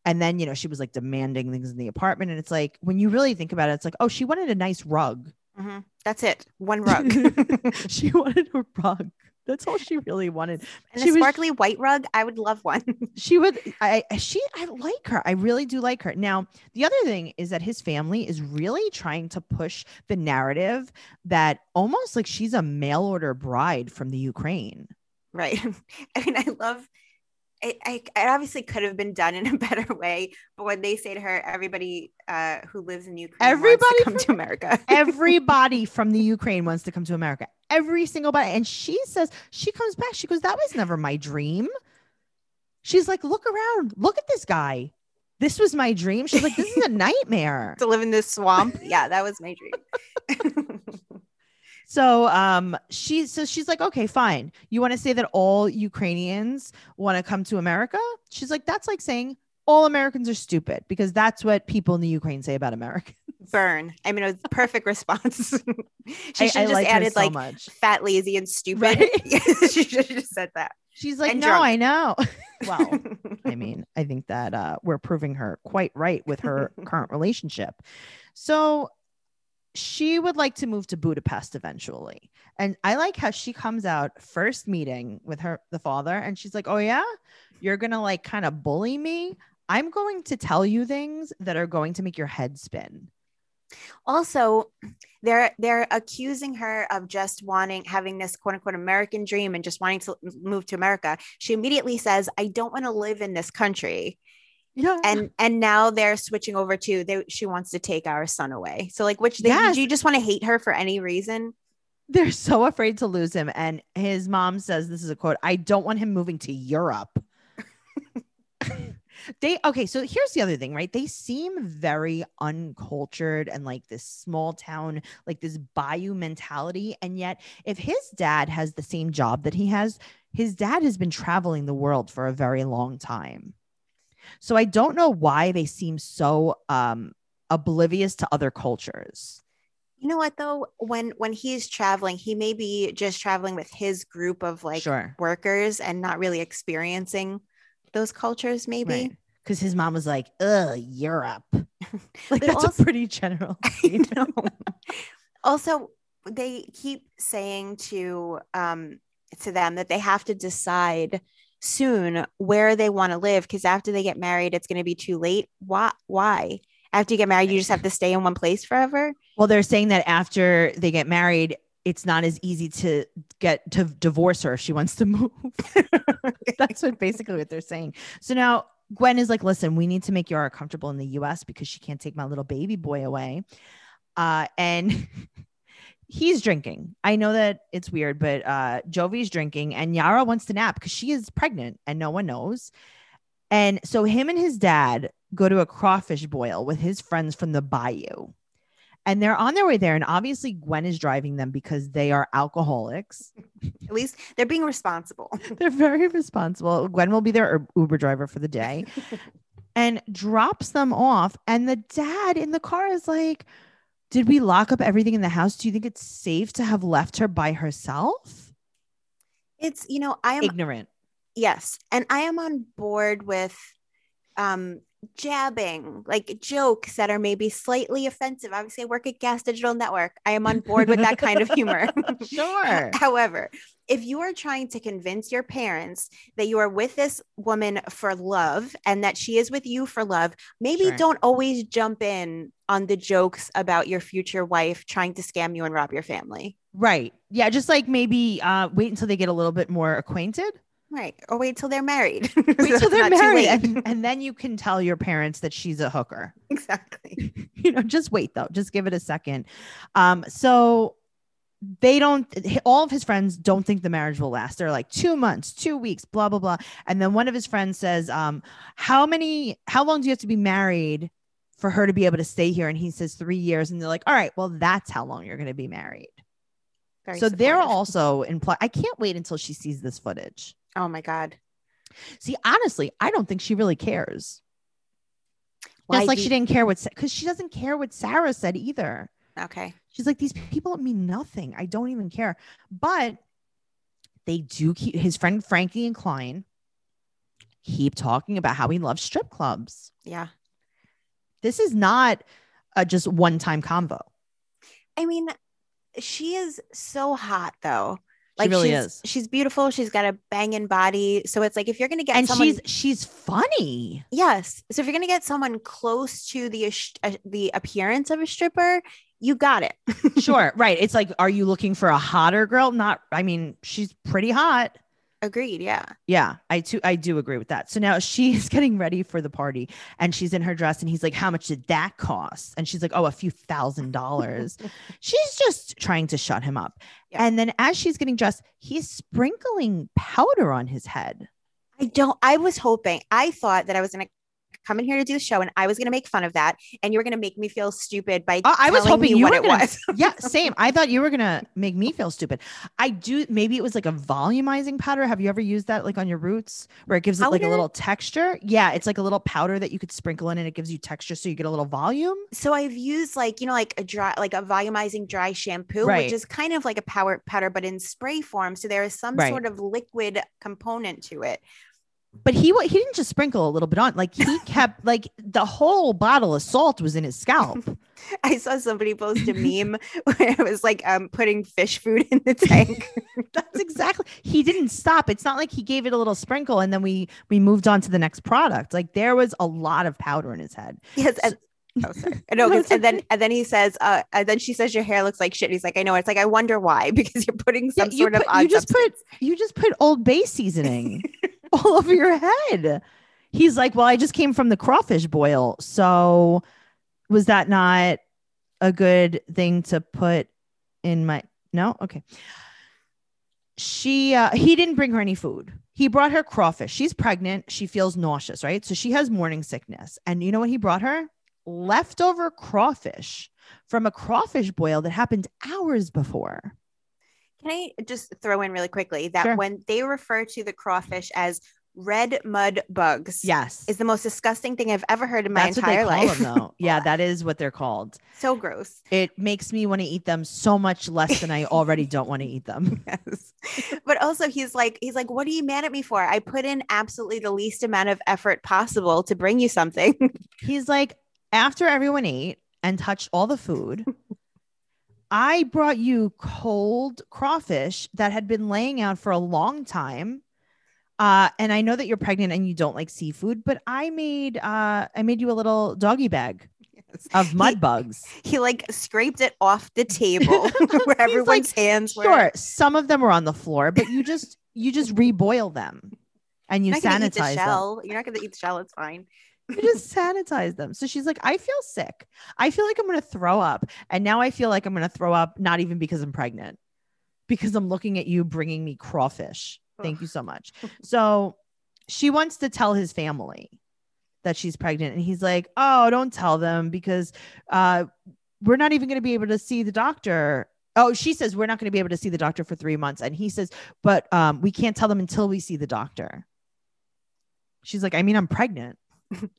And then, you know, she was like demanding things in the apartment. And it's like, when you really think about it, it's like, oh, she wanted a nice rug. Mhm. that's it one rug she wanted a rug. That's all she really wanted. and She a was- sparkly white rug i would love one she would i she i like her i really do like her now the other thing is that his family is really trying to push the narrative that almost like she's a mail order bride from the ukraine right i mean i love it, I, it obviously could have been done in a better way but when they say to her everybody uh, who lives in ukraine wants Everybody to come from- to america. Everybody from the ukraine wants to come to america. Every single body. And she says she comes back. She goes that was never my dream. She's like look around. Look at this guy. This was my dream. She's like this is a nightmare. To live in this swamp? Yeah that was my dream So um she so she's like, okay, fine. You want to say that all Ukrainians want to come to America? She's like, that's like saying all Americans are stupid because that's what people in the Ukraine say about Americans. burn i mean it was a perfect response she should I just added so like much. fat lazy and stupid Right? she should have just said that She's like, and no, drunk." I know. well, I mean, I think that uh, we're proving her quite right with her current relationship. So she would like to move to Budapest eventually. And I like how she comes out first meeting with her the father and she's like, "Oh yeah, you're going to like kind of bully me. I'm going to tell you things that are going to make your head spin." also they're they're accusing her of just wanting having this quote unquote american dream and just wanting to move to america she immediately says i don't want to live in this country Yeah. and and now they're switching over to they she wants to take our son away. So like which they, Yes. do you just want to hate her for any reason? They're so afraid to lose him and his mom says this is a quote i don't want him moving to europe. They okay so here's the other thing right? They seem very uncultured and like this small town like this bayou mentality and yet if his dad has the same job that he has his dad has been traveling the world for a very long time so i don't know why they seem so um oblivious to other cultures. You know what though? When when he's traveling he may be just traveling with his group of like sure. workers and not really experiencing those cultures maybe. Because his mom was like, ugh, Europe. like But that's also- a pretty general. Also, they keep saying to um to them that they have to decide soon where they want to live because after they get married, it's going to be too late. Why? Why? After you get married, you just have to stay in one place forever. Well, they're saying that after they get married, it's not as easy to get to divorce her if she wants to move. That's what basically what they're saying. So now Gwen is like, listen, we need to make Yara comfortable in the US because she can't take my little baby boy away. Uh, and he's drinking. I know that it's weird, but uh, Jovi's drinking and Yara wants to nap because she is pregnant and no one knows. And so him and his dad go to a crawfish boil with his friends from the bayou. And they're on their way there. And obviously, Gwen is driving them because they are alcoholics. At least they're being responsible. They're very responsible. Gwen will be their Uber driver for the day and drops them off. And the dad in the car is like, Did we lock up everything in the house? Do you think it's safe to have left her by herself? It's you know I am Ignorant. yes, and I am on board with um jabbing like jokes that are maybe slightly offensive. Obviously, I work at Gas Digital Network. I am on board with that kind of humor. Sure. However, if you are trying to convince your parents that you are with this woman for love and that she is with you for love, maybe Sure. don't always jump in on the jokes about your future wife trying to scam you and rob your family. Right. Yeah. Just like maybe uh, wait until they get a little bit more acquainted. Right. Or wait till they're married. Wait till they're married. And, and then you can tell your parents that she's a hooker. exactly. you know, just wait though. Just give it a second. Um, so they don't all of his friends don't think the marriage will last they're like two months two weeks blah blah blah and then one of his friends says um how many how long do you have to be married for her to be able to stay here and he says three years and they're like all right well that's how long you're going to be married Very so they're also in play i can't wait until she sees this footage Oh my god. see honestly i don't think she really cares Why just like she didn't care what because she doesn't care what sarah said either Okay. She's like, these people mean nothing. I don't even care. But they do keep his friend Frankie and Klein keep talking about how he loves strip clubs. Yeah. This is not a just one time convo. I mean, she is so hot though. She really she's, is. She's beautiful. She's got a banging body. So it's like if you're gonna get And someone, she's she's funny. yes. So if you're gonna get someone close to the uh, the appearance of a stripper, you got it. Sure. right. It's like, are you looking for a hotter girl? Not, I mean, she's pretty hot. Agreed. Yeah. Yeah, I too I do agree with that. So now she's getting ready for the party and she's in her dress and he's like, How much did that cost? And she's like, Oh, a few thousand dollars. she's just trying to shut him up. Yeah. And then as she's getting dressed, he's sprinkling powder on his head. I don't. I was hoping. I thought that I was gonna come in here to do the show, and I was gonna make fun of that, and you were gonna make me feel stupid by I- I was hoping me you what were it gonna- was. Yeah, same. I thought you were gonna make me feel stupid. I do maybe it was like a volumizing powder. Have you ever used that like on your roots where it gives it like a little texture? Yeah, it's like a little powder that you could sprinkle in and it gives you texture so you get a little volume. so I've used like you know like a dry like a volumizing dry shampoo, Right. which is kind of like a power powder, but in spray form. So there is some Right. sort of liquid component to it. But he he didn't just sprinkle a little bit on like he kept like the whole bottle of salt was in his scalp I saw somebody post a meme where it was like um putting fish food in the tank. that's exactly he didn't stop it's not like he gave it a little sprinkle and then we we moved on to the next product like there was a lot of powder in his head yes. And, oh, sorry. No, and then and then he says, uh, and then she says your hair looks like shit. And He's like, I know. It's like I wonder why because you're putting Yeah, some you sort of put- odd you just put you just put old bay seasoning all over your head. He's like well i just came from the crawfish boil. So was that not a good thing to put in my no? Okay. She uh he didn't bring her any food. He brought her crawfish. She's pregnant. She feels nauseous right? So she has morning sickness. And you know what he brought her leftover crawfish from a crawfish boil that happened hours before Can I just throw in really quickly that Sure. when they refer to the crawfish as red mud bugs, yes is the most disgusting thing I've ever heard in my That's what they entire call life. them. Yeah, that is what they're called. so gross. It makes me want to eat them so much less than I already don't want to eat them. Yes. But also he's like, he's like, what are you mad at me for? I put in absolutely the least amount of effort possible to bring you something. He's like, after everyone ate and touched all the food, I brought you cold crawfish that had been laying out for a long time. Uh, and I know that you're pregnant and you don't like seafood, but I made uh, I made you a little doggy bag of mud He- bugs. He like scraped it off the table where everyone's like, hands were. Sure, some of them were on the floor, but you just you just reboil them and you eat the sanitize them. shell. You're not gonna eat the shell. It's fine. You just sanitize them. So she's like, I feel sick. I feel like I'm gonna throw up, and now I feel like I'm gonna throw up not even because I'm pregnant, because I'm looking at you bringing me crawfish. Thank you so much. So she wants to tell his family that she's pregnant, and he's like, Oh, don't tell them because uh, we're not even gonna be able to see the doctor. Oh, she says we're not going to be able to see the doctor for three months. And he says, but um, we can't tell them until we see the doctor. She's like, I mean, I'm pregnant.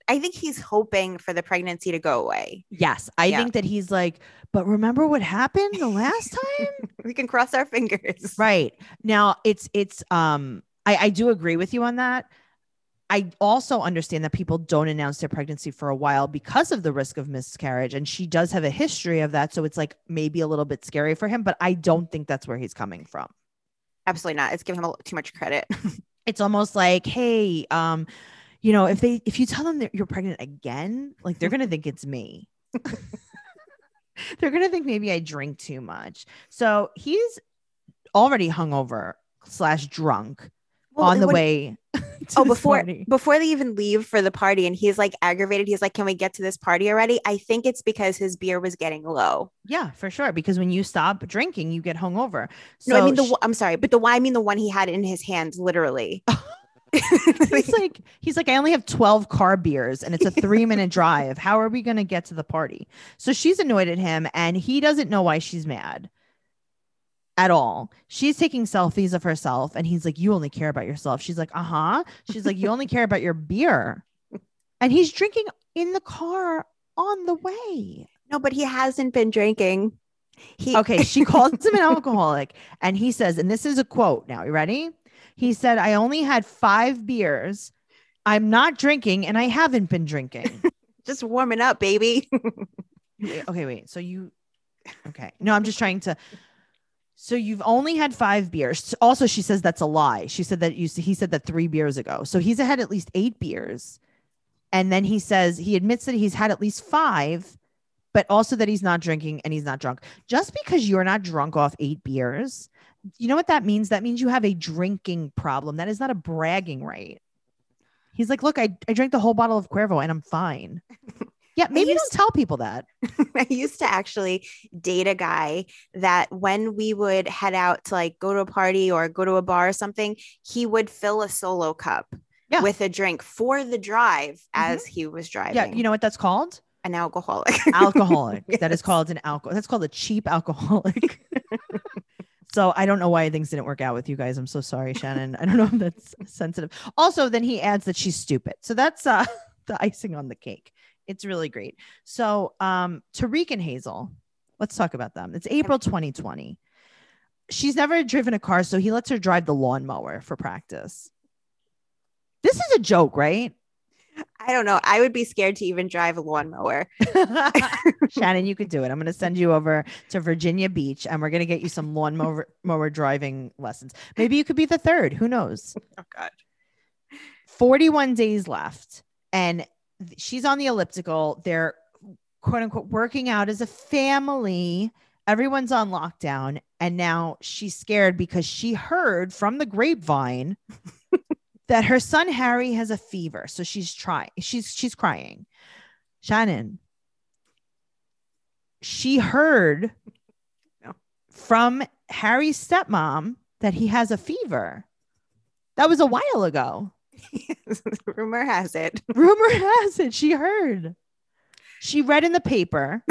I think he's hoping for the pregnancy to go away. Yes. I Yeah. think that he's like, but remember what happened the last time? We can cross our fingers. right. Now it's it's um I, I do agree with you on that. I also understand that people don't announce their pregnancy for a while because of the risk of miscarriage. And she does have a history of that. So it's like maybe a little bit scary for him, but I don't think that's where he's coming from. Absolutely not. It's giving him a, too much credit. It's almost like, hey, um, you know, if they if you tell them that you're pregnant again, like they're gonna think it's me. they're gonna think maybe I drink too much. So he's already hungover slash drunk Well, on the when- way to oh before party. before they even leave for the party and he's like aggravated he's like can we get to this party already i think it's because his beer was getting low Yeah, for sure. Because when you stop drinking, you get hungover. So no i mean the i'm sorry but the i mean the one he had in his hands literally he's like, he's like, I only have 12 car beers and it's a three minute drive. How are we going to get to the party? So she's annoyed at him and he doesn't know why she's mad at all. She's taking selfies of herself and he's like, You only care about yourself. She's like, Uh huh. She's like, You only care about your beer. And he's drinking in the car on the way. no but he hasn't been drinking he Okay, she calls him an alcoholic. And he says, and this is a quote now. You ready? He said, I only had five beers. I'm not drinking and I haven't been drinking. just warming up baby Wait, okay, wait. So you, okay. No, I'm just trying to. So you've only had five beers. Also, she says that's a lie. She said that you, he said that three beers ago. So he's had at least eight beers. And then he says, he admits that he's had at least five, but also that he's not drinking and he's not drunk. Just because you're not drunk off eight beers, you know what that means? That means you have a drinking problem. That is not a bragging right. He's like, look, I, I drank the whole bottle of Cuervo and I'm fine. Yeah, maybe used- don't tell people that. I used to actually date a guy that when we would head out to like go to a party or go to a bar or something, he would fill a solo cup Yeah. with a drink for the drive as mm-hmm. he was driving. Yeah, you know what that's called? an alcoholic. Alcoholic. That is called an alcohol. That's called a cheap alcoholic. So I don't know why things didn't work out with you guys. I'm so sorry, Shannon. I don't know if that's sensitive. Also, then he adds that she's stupid. So that's uh the icing on the cake. It's really great. So um Tariq and Hazel, let's talk about them. It's April 2020. She's never driven a car, so he lets her drive the lawnmower for practice. This is a joke, right? I don't know. I would be scared to even drive a lawnmower. Shannon, you could do it. I'm going to send you over to Virginia Beach and we're going to get you some lawnmower mower driving lessons. Maybe you could be the third. Who knows? Oh God. 41 days left and she's on the elliptical. They're quote unquote working out as a family. Everyone's on lockdown. And now she's scared because she heard from the grapevine that her son Harry has a fever. So she's trying, she's she's crying. Shannon. She heard from Harry's stepmom that he has a fever. That was a while ago. Rumor has it. Rumor has it she heard. She read in the paper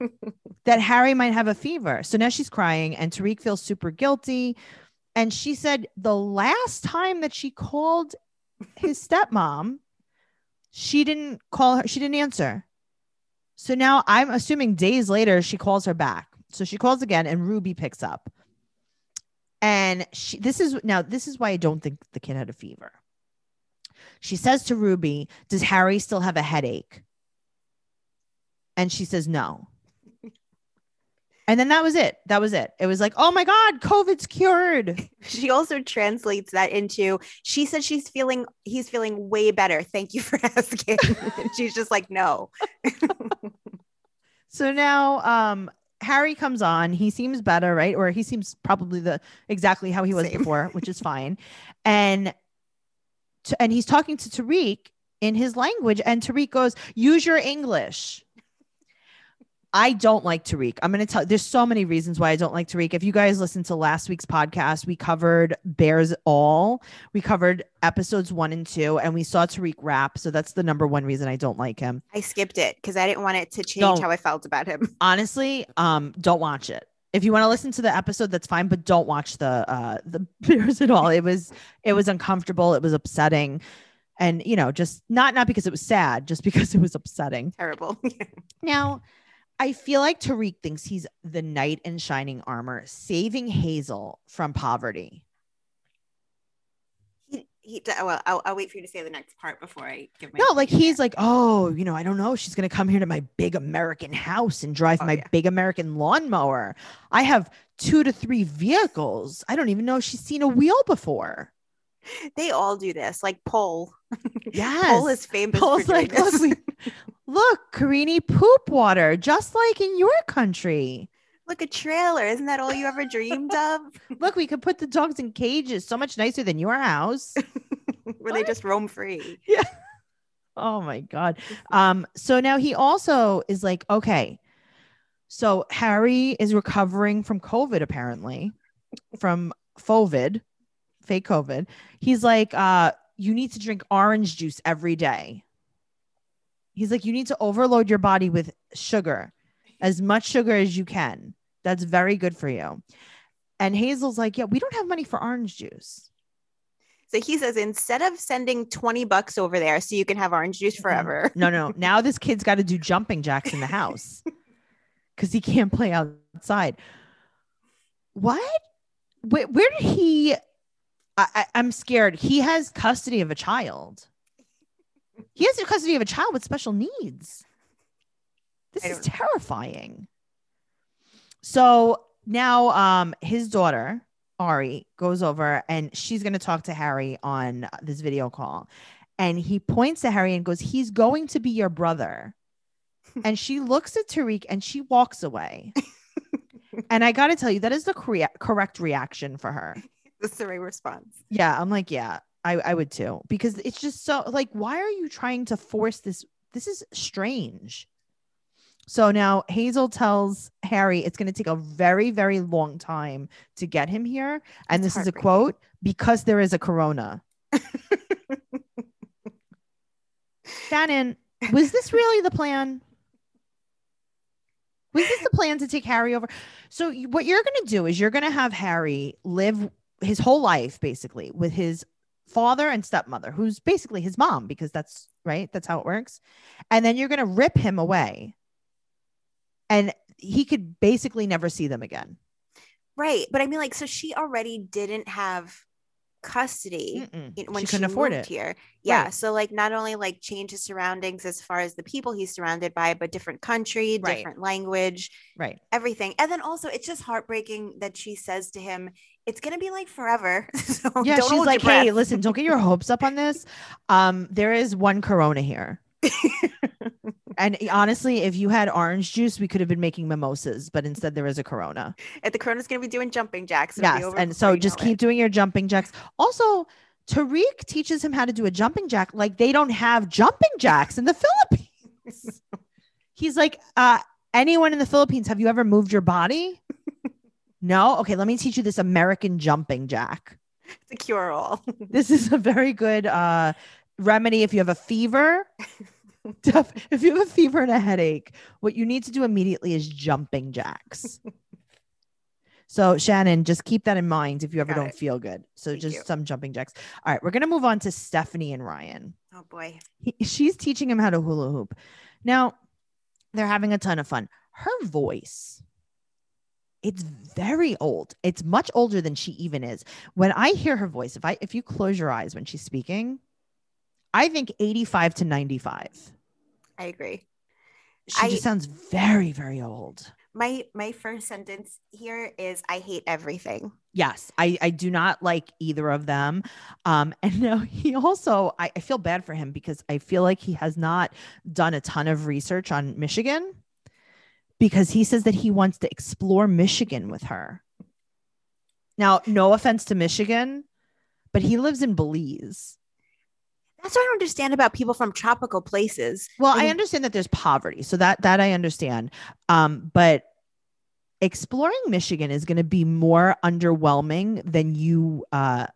that Harry might have a fever. So now she's crying, and Tariq feels super guilty. And she said the last time that she called his stepmom, she didn't call her, she didn't answer. So now I'm assuming days later she calls her back. So she calls again, and Ruby picks up. And she, this is now, this is why I don't think the kid had a fever. She says to Ruby, Does Harry still have a headache? And she says, No. And then that was it. That was it. It was like, Oh my God, COVID's cured. She also translates that into she said she's feeling he's feeling way better. Thank you for asking. she's just like, no. So now um Harry comes on. He seems better, right? Or he seems probably the exactly how he was Same. before, which is fine. And to, and he's talking to Tariq in his language, and Tariq goes, "Use your English." I don't like Tariq. I'm going to tell. There's so many reasons why I don't like Tariq. If you guys listened to last week's podcast, we covered Bares All. We covered episodes one and two, and we saw Tariq rap. So that's the number one reason I don't like him. I skipped it because I didn't want it to change Don't. how I felt about him. honestly um don't watch it if you want to listen to the episode that's fine but don't watch the uh the bears at all it was it was uncomfortable it was upsetting and you know just not not because it was sad just because it was upsetting Terrible. now i feel like tariq thinks he's the knight in shining armor saving hazel from poverty he, he, well, I'll, I'll wait for you to say the next part before I give my no like he's there. like oh you know i don't know she's gonna come here to my big american house and drive Oh, my yeah. big american lawnmower i have two to three vehicles i don't even know if she's seen a wheel before they all do this. Like Paul. Yes. Paul is famous doing like, we, look, Karini poop water, just like in your country. Look, a trailer. Isn't that all you ever dreamed of? Look, we could put the dogs in cages. So much nicer than your house. where they just roam free. Yeah. Oh my god. Um so now he also is like okay. So Harry is recovering from COVID apparently from COVID, fake COVID. He's like uh you need to drink orange juice every day. He's like you need to overload your body with sugar. As much sugar as you can. That's very good for you. And Hazel's like, "Yeah, we don't have money for orange juice." So he says instead of sending 20 bucks over there so you can have orange juice forever. No, no. Now this kid's got to do jumping jacks in the house because he can't play outside. What? Where, where did he? I, I, I'm scared. He has custody of a child. He has the custody of a child with special needs. This is know. terrifying. So now, um, his daughter Ari goes over and she's going to talk to Harry on this video call. And he points to Harry and goes, He's going to be your brother. and she looks at Tariq and she walks away. and I got to tell you, that is the corre- correct reaction for her. That's the right response. Yeah. I'm like, Yeah, I, I would too. Because it's just so like, why are you trying to force this? This is strange. So now Hazel tells Harry it's going to take a very, very long time to get him here. And It's this is a quote because there is a corona. Shannon, was this really the plan? Was this the plan to take Harry over? So, what you're going to do is you're going to have Harry live his whole life basically with his father and stepmother, who's basically his mom, because that's right. That's how it works. And then you're going to rip him away. And he could basically never see them again. Right. But I mean, like, so she already didn't have custody Mm-mm. when she she, couldn't afford moved it. here. Yeah. Right. So like not only like change his surroundings as far as the people he's surrounded by, but different country, Right. different language, Right. everything. And then also it's just heartbreaking that she says to him, it's gonna be like forever. so yeah, she's like, hey, breath." listen, don't get your hopes up on this. Um, there is one Corona here. and honestly, if you had orange juice, we could have been making mimosas, but instead there is a Corona. And the corona's gonna be doing jumping jacks. It'll yes, and so just keep it. doing your jumping jacks. Also, Tariq teaches him how to do a jumping jack like they don't have jumping jacks in the Philippines. He's like, uh, anyone in the Philippines, have you ever moved your body? No. Okay, let me teach you this American jumping jack. It's a cure all. this is a very good uh remedy if you have a fever if you have a fever and a headache what you need to do immediately is jumping jacks so shannon just keep that in mind if you ever Got don't it. feel good so Thank just you. some jumping jacks all right we're going to move on to stephanie and ryan oh boy. he, she's teaching him how to hula hoop now they're having a ton of fun her voice it's very old. It's much older than she even is. When i hear her voice if i if you close your eyes when she's speaking i think 85 to 95 I agree. she I- just sounds very very old. My my first sentence here is I hate everything. yes i i do not like either of them. Um and no, he also I, I feel bad for him because i feel like he has not done a ton of research on michigan because he says that he wants to explore michigan with her now no offense to michigan but he lives in belize That's what I don't understand about people from tropical places. well i Mhm. understand that there's poverty so that that i understand um but exploring michigan is going to be more underwhelming than you uh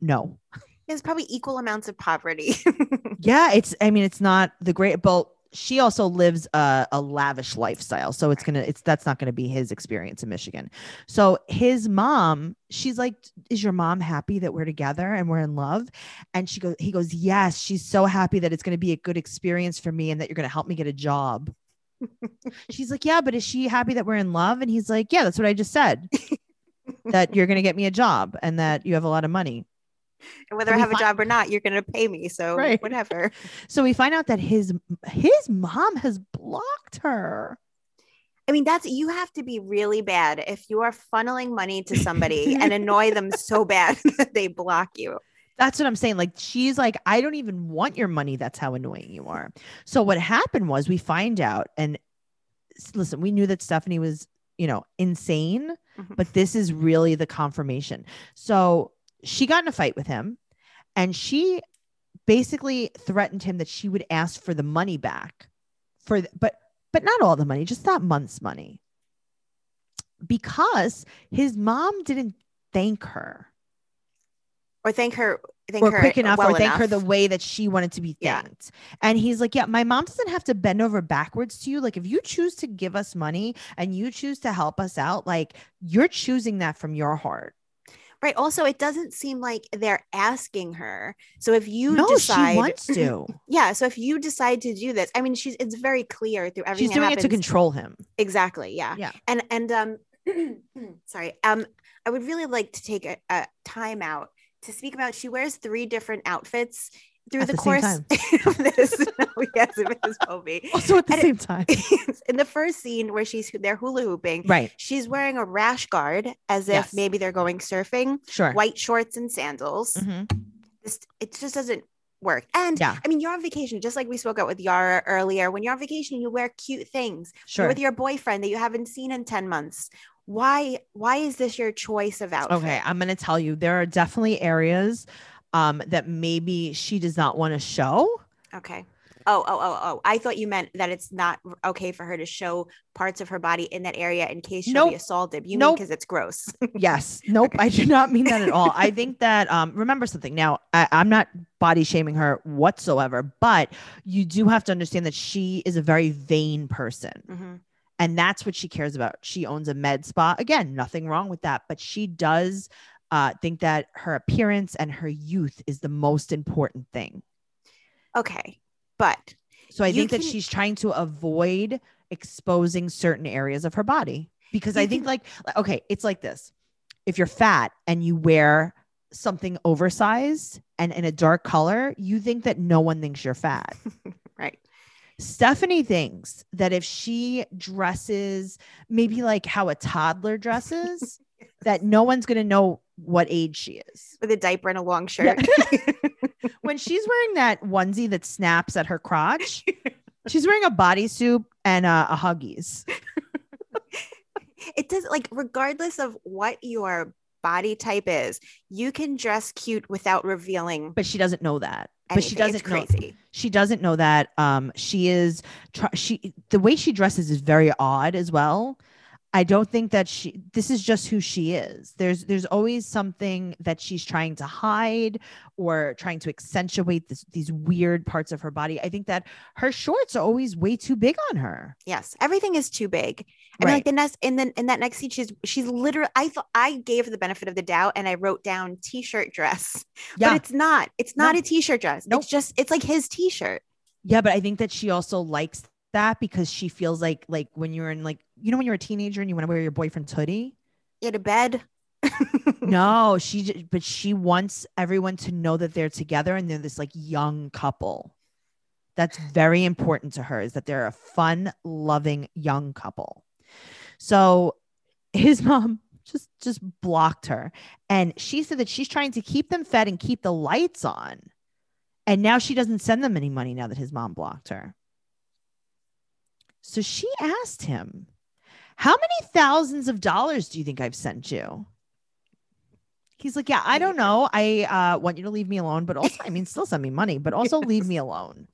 know There's probably equal amounts of poverty. yeah it's i mean it's not the great but she also lives a, a lavish lifestyle. So it's gonna it's that's not gonna be his experience in michigan. So his mom she's like is your mom happy that we're together and we're in love? And she goes he goes yes she's so happy that it's gonna be a good experience for me and that you're gonna help me get a job. She's like yeah but is she happy that we're in love? And he's like yeah that's what i just said that you're gonna get me a job and that you have a lot of money and whether I have a job or not, you're gonna pay me. So Right. whatever. so we find out that his his mom has blocked her I mean, that's you have to be really bad if you are funneling money to somebody and annoy them so bad that they block you. That's what I'm saying. Like she's like, I don't even want your money. That's how annoying you are. So what happened was we find out, and listen, we knew that Stephanie was, you know, insane, Mhm. but this is really the confirmation. So she got in a fight with him, and she basically threatened him that she would ask for the money back for th- but but not all the money, just that month's money. Because his mom didn't thank her or thank her thank or her quick enough well or thank her the way that she wanted to be Yeah. thanked. And he's like, Yeah, my mom doesn't have to bend over backwards to you. Like, if you choose to give us money and you choose to help us out, like you're choosing that from your heart. Right also it doesn't seem like they're asking her so if you no, decide she wants to. yeah so if you decide to do this i mean she's it's very clear through everything She's doing it to control him. exactly yeah Yeah. and and um sorry um i would really like to take a, a time out to speak about she wears three different outfits through At the, the same course of this no, yes it is Poby. Also at the And it- same time. in the first scene where she's they're hula hooping right. she's wearing a rash guard as if Yes. maybe they're going surfing Sure. white shorts and sandals Mhm. this it just doesn't work and Yeah. i mean you're on vacation just like we spoke out with yara earlier when you're on vacation you wear cute things Sure. you're with your boyfriend that you haven't seen in 10 months why why is this your choice of outfit Okay, I'm going to tell you there are definitely areas um, that maybe she does not want to show. okay oh oh oh oh i thought you meant that it's not okay for her to show parts of her body in that area in case she'll be assaulted you mean because it's gross Yes. Nope. I do not mean that at all. I think that um remember something. Now, I, I'm not body shaming her whatsoever, but you do have to understand that she is a very vain person. Mhm. And that's what she cares about. She owns a med spa. Again, nothing wrong with that, but she does uh, think that her appearance and her youth is the most important thing. okay but So I think that she's trying to avoid exposing certain areas of her body because I think can- like like, okay, it's like this. If you're fat and you wear something oversized and in a dark color, you think that no one thinks you're fat. right Stephanie thinks that if she dresses maybe like how a toddler dresses, that no one's going to know what age she is. with a diaper and a long Yeah. shirt when she's wearing that onesie that snaps at her crotch, she's wearing a bodysuit and uh, a huggies. it does like regardless of what your body type is you can dress cute without revealing But she doesn't know that. But she doesn't know. crazy She doesn't know that. Um, she is. Try, she the way she dresses is very odd as well. I don't think that she. This is just who she is. There's there's always something that she's trying to hide or trying to accentuate this, these weird parts of her body. I think that her shorts are always way too big on her. yes everything is too big and like the next and then in that next scene she's she's literally i thought i gave her the benefit of the doubt and i wrote down t-shirt dress Yeah. but it's not it's not No. a t-shirt dress Nope. it's just it's like his t-shirt Yeah, but I think that she also likes that because she feels like like when you're in like you know when you're a teenager and you want to wear your boyfriend's hoodie. yeah to bed No, she but she wants everyone to know that they're together and they're this like young couple. That's very important to her is that they're a fun, loving young couple. So his mom just just blocked her and she said that she's trying to keep them fed and keep the lights on. And now she doesn't send them any money now that his mom blocked her. So she asked him, How many thousands of dollars do you think I've sent you? He's like, Yeah, I don't know. I uh, want you to leave me alone, but also, I mean, still send me money, but also leave me alone.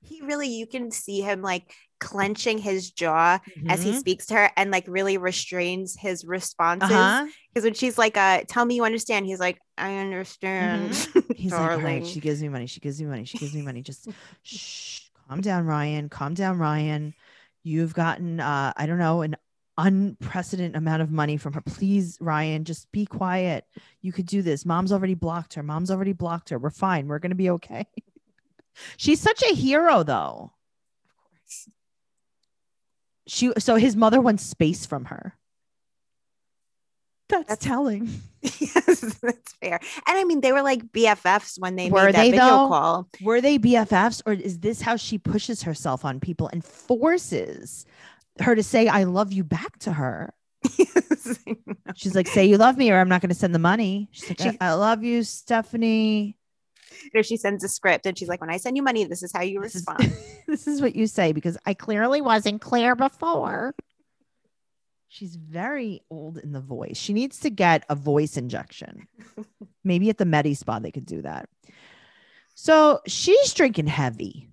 he really you can see him like clenching his jaw as he Mhm. speaks to her and like really restrains his responses uh-huh. Because when she's like, uh, tell me you understand, he's like, I understand. He's like, All right, she gives me money. She gives me money. She gives me money. Just shh, calm down, Ryan. Calm down, Ryan. You've gotten, uh, I don't know, an unprecedented amount of money from her. Please, Ryan, just be quiet. You could do this. Mom's already blocked her. Mom's already blocked her. We're fine. We're going to be okay. She's such a hero, though. Of course. She so his mother wants space from her. That's, That's- telling. yes, that's fair. And I mean, they were like BFFs when they Were made that they, video though? call. Were they BFFs or is this how she pushes herself on people and forces her to say I love you back to her? She's like, say you love me or I'm not going to send the money. She's like, She- I, I love you, Stephanie. or she sends a script and she's like, when I send you money, this is how you This is, respond. this is what you say because I clearly wasn't clear before. She's very old in the voice. She needs to get a voice injection. Maybe at the Medi Spa they could do that. So she's drinking heavy.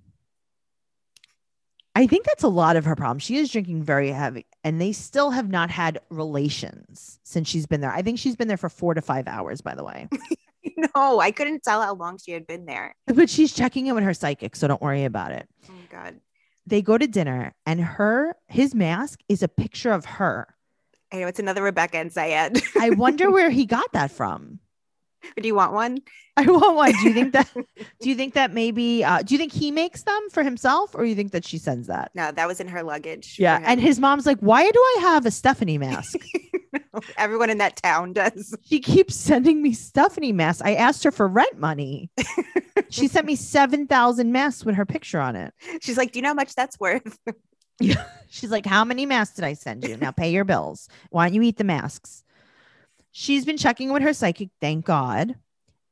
I think that's a lot of her problem. She is drinking very heavy, and they still have not had relations since she's been there. I think she's been there for four to five hours, by the way. no, I couldn't tell how long she had been there. But she's checking in with her psychic, so don't worry about it. Oh god. They go to dinner, and her his mask is a picture of her. I know it's another Rebecca and Zied. I wonder where he got that from. Do you want one? I want one. Do you think that? do you think that maybe? Uh, do you think he makes them for himself, or you think that she sends that? No, that was in her luggage. Yeah, and his mom's like, "Why do I have a Stephanie mask?" everyone in that town does. she keeps sending me Stephanie masks. I asked her for rent money. she sent me seven thousand masks with her picture on it. She's like, "Do you know how much that's worth?" She's like, "How many masks did I send you? Now pay your bills. Why don't you eat the masks?" She's been checking with her psychic, thank God.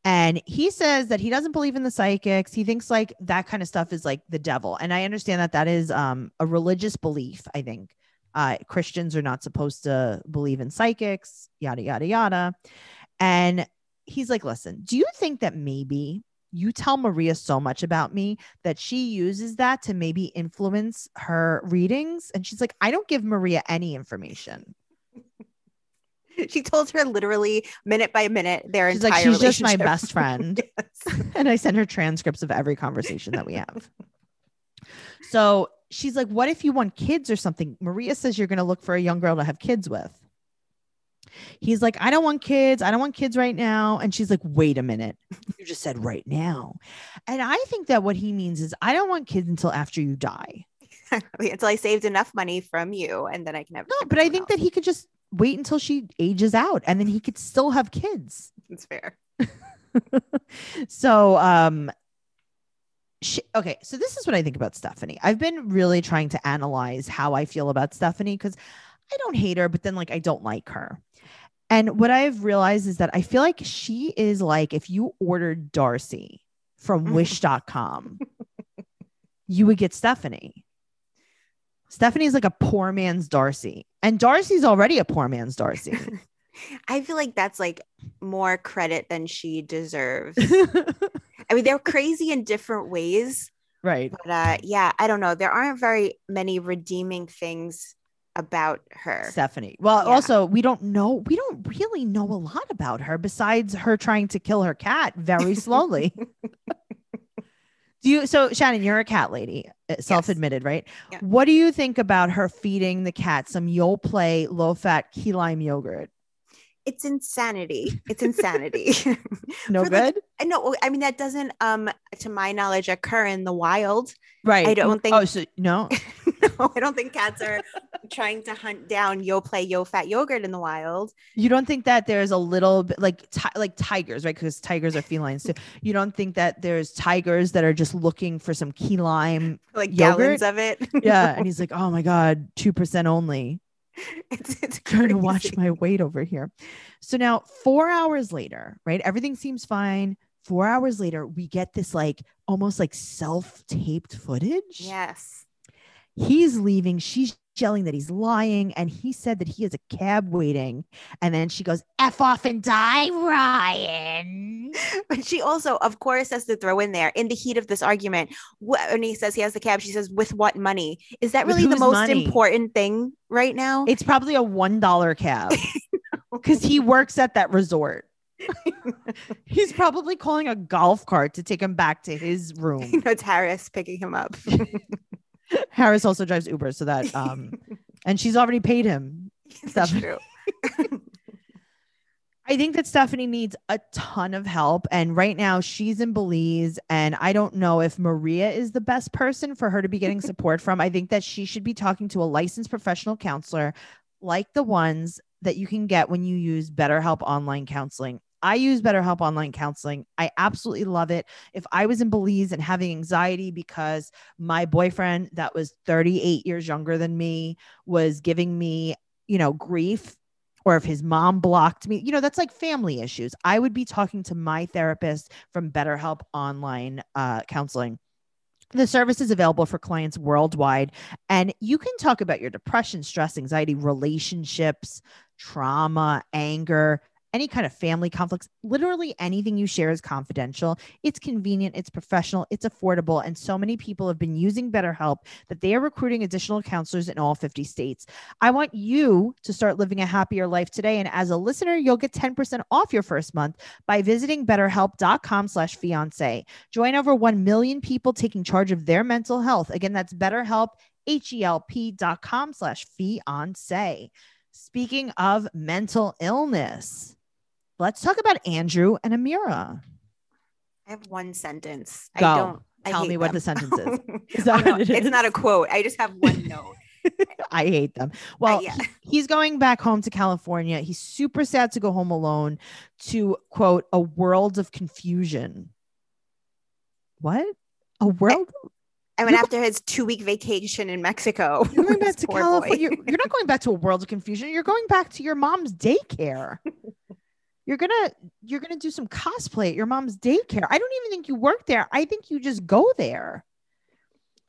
And he says that he doesn't believe in the psychics. He thinks like that kind of stuff is like the devil. And I understand that that is um, a religious belief. I think uh, Christians are not supposed to believe in psychics, yada, yada, yada. And he's like, listen, do you think that maybe you tell Maria so much about me that she uses that to maybe influence her readings? And she's like, I don't give Maria any information. she told her literally minute by minute their She's entire like, she's just my best friend. Yes. and I send her transcripts of every conversation that we have. so she's like, What if you want kids or something? Maria says you're going to look for a young girl to have kids with. He's like, I don't want kids. I don't want kids right now. And she's like, Wait a minute. You just said right now. And I think that what he means is, I don't want kids until after you die. Until I saved enough money from you, and then I can have. No, but I think that he could just wait until she ages out and then he could still have kids. it's fair. so um she, okay so this is what i think about stephanie. I've been really trying to analyze how i feel about stephanie because i don't hate her but then like i don't like her. And what i've realized is that i feel like she is like if you ordered darcy from wish.com you would get stephanie. Stephanie's like a poor man's darcy and darcy's already a poor man's darcy. I feel like that's like more credit than she deserves. I mean, they're crazy in different ways, right but uh, yeah, I don't know. There aren't very many redeeming things about her. Stephanie. Well, Yeah. also, we don't know, we don't really know a lot about her besides her trying to kill her cat very slowly. do you, so Shannon, you're a cat lady, self admitted, right? Yeah. What do you think about her feeding the cat some Yoplait low fat key lime yogurt? It's insanity. It's insanity. No like, good? I know. I mean, that doesn't, um, to my knowledge, occur in the wild. right. I don't think- Oh, so no. no, I don't think cats are trying to hunt down Yoplait yo fat yogurt in the wild. You don't think that there's a little bit like ti- like tigers, right? Because tigers are felines too. You don't think that there's tigers that are just looking for some key lime Like Yogurt? gallons of it. yeah and he's like oh my god 2% only it's, it's trying to watch my weight over here. So now four hours later right? Everything seems fine. Four hours later we get this like almost like self-taped footage. Yes. he's leaving. She's yelling that he's lying and he said that he has a cab waiting and then she goes f off and die ryan But she also, of course, has to throw in there in the heat of this argument. When he says he has the cab, she says, "With what money? Is that really the most money? important thing right now?" it's probably a one dollar cab because he works at that resort he's probably calling a golf cart to take him back to his you room know, it's Harris picking him up. Harris also drives Uber, so that um, and she's already paid him. That's true. I think that Stephanie needs a ton of help, and right now she's in Belize, and I don't know if Maria is the best person for her to be getting support from. I think that she should be talking to a licensed professional counselor, like the ones that you can get when you use BetterHelp online counseling. I use BetterHelp online counseling. I absolutely love it. If I was in Belize and having anxiety because my boyfriend that was 38 years younger than me was giving me, you know, grief or if his mom blocked me, you know, that's like family issues. I would be talking to my therapist from BetterHelp online uh, counseling. The service is available for clients worldwide, and you can talk about your depression, stress, anxiety, relationships, trauma, anger, any kind of family conflicts. Literally anything you share is confidential. It's convenient, it's professional, it's affordable. And so many people have been using BetterHelp that they are recruiting additional counselors in all 50 states. I want you to start living a happier life today. And as a listener, you'll get 10% off your first month by visiting betterhelp.com slash fiance. Join over 1 million people taking charge of their mental health. Again, that's betterhelp, H-E-L-P dot com slash fiance. Speaking of mental illness, let's talk about Andrew and Amira. I have one sentence. Go. I don't Tell hate me what the sentence is. Is Oh, that no, what it it's is? not a quote. I just have one note. I hate them. Well, yeah. he- he's going back home to California. He's super sad to go home alone to quote a world of confusion. What? A world? I mean, You're- after his two week vacation in Mexico. You're going back to. California. You're, you're not going back to a world of confusion. You're going back to your mom's daycare. You're gonna you're gonna do some cosplay at your mom's daycare. I don't even think you work there. I think you just go there.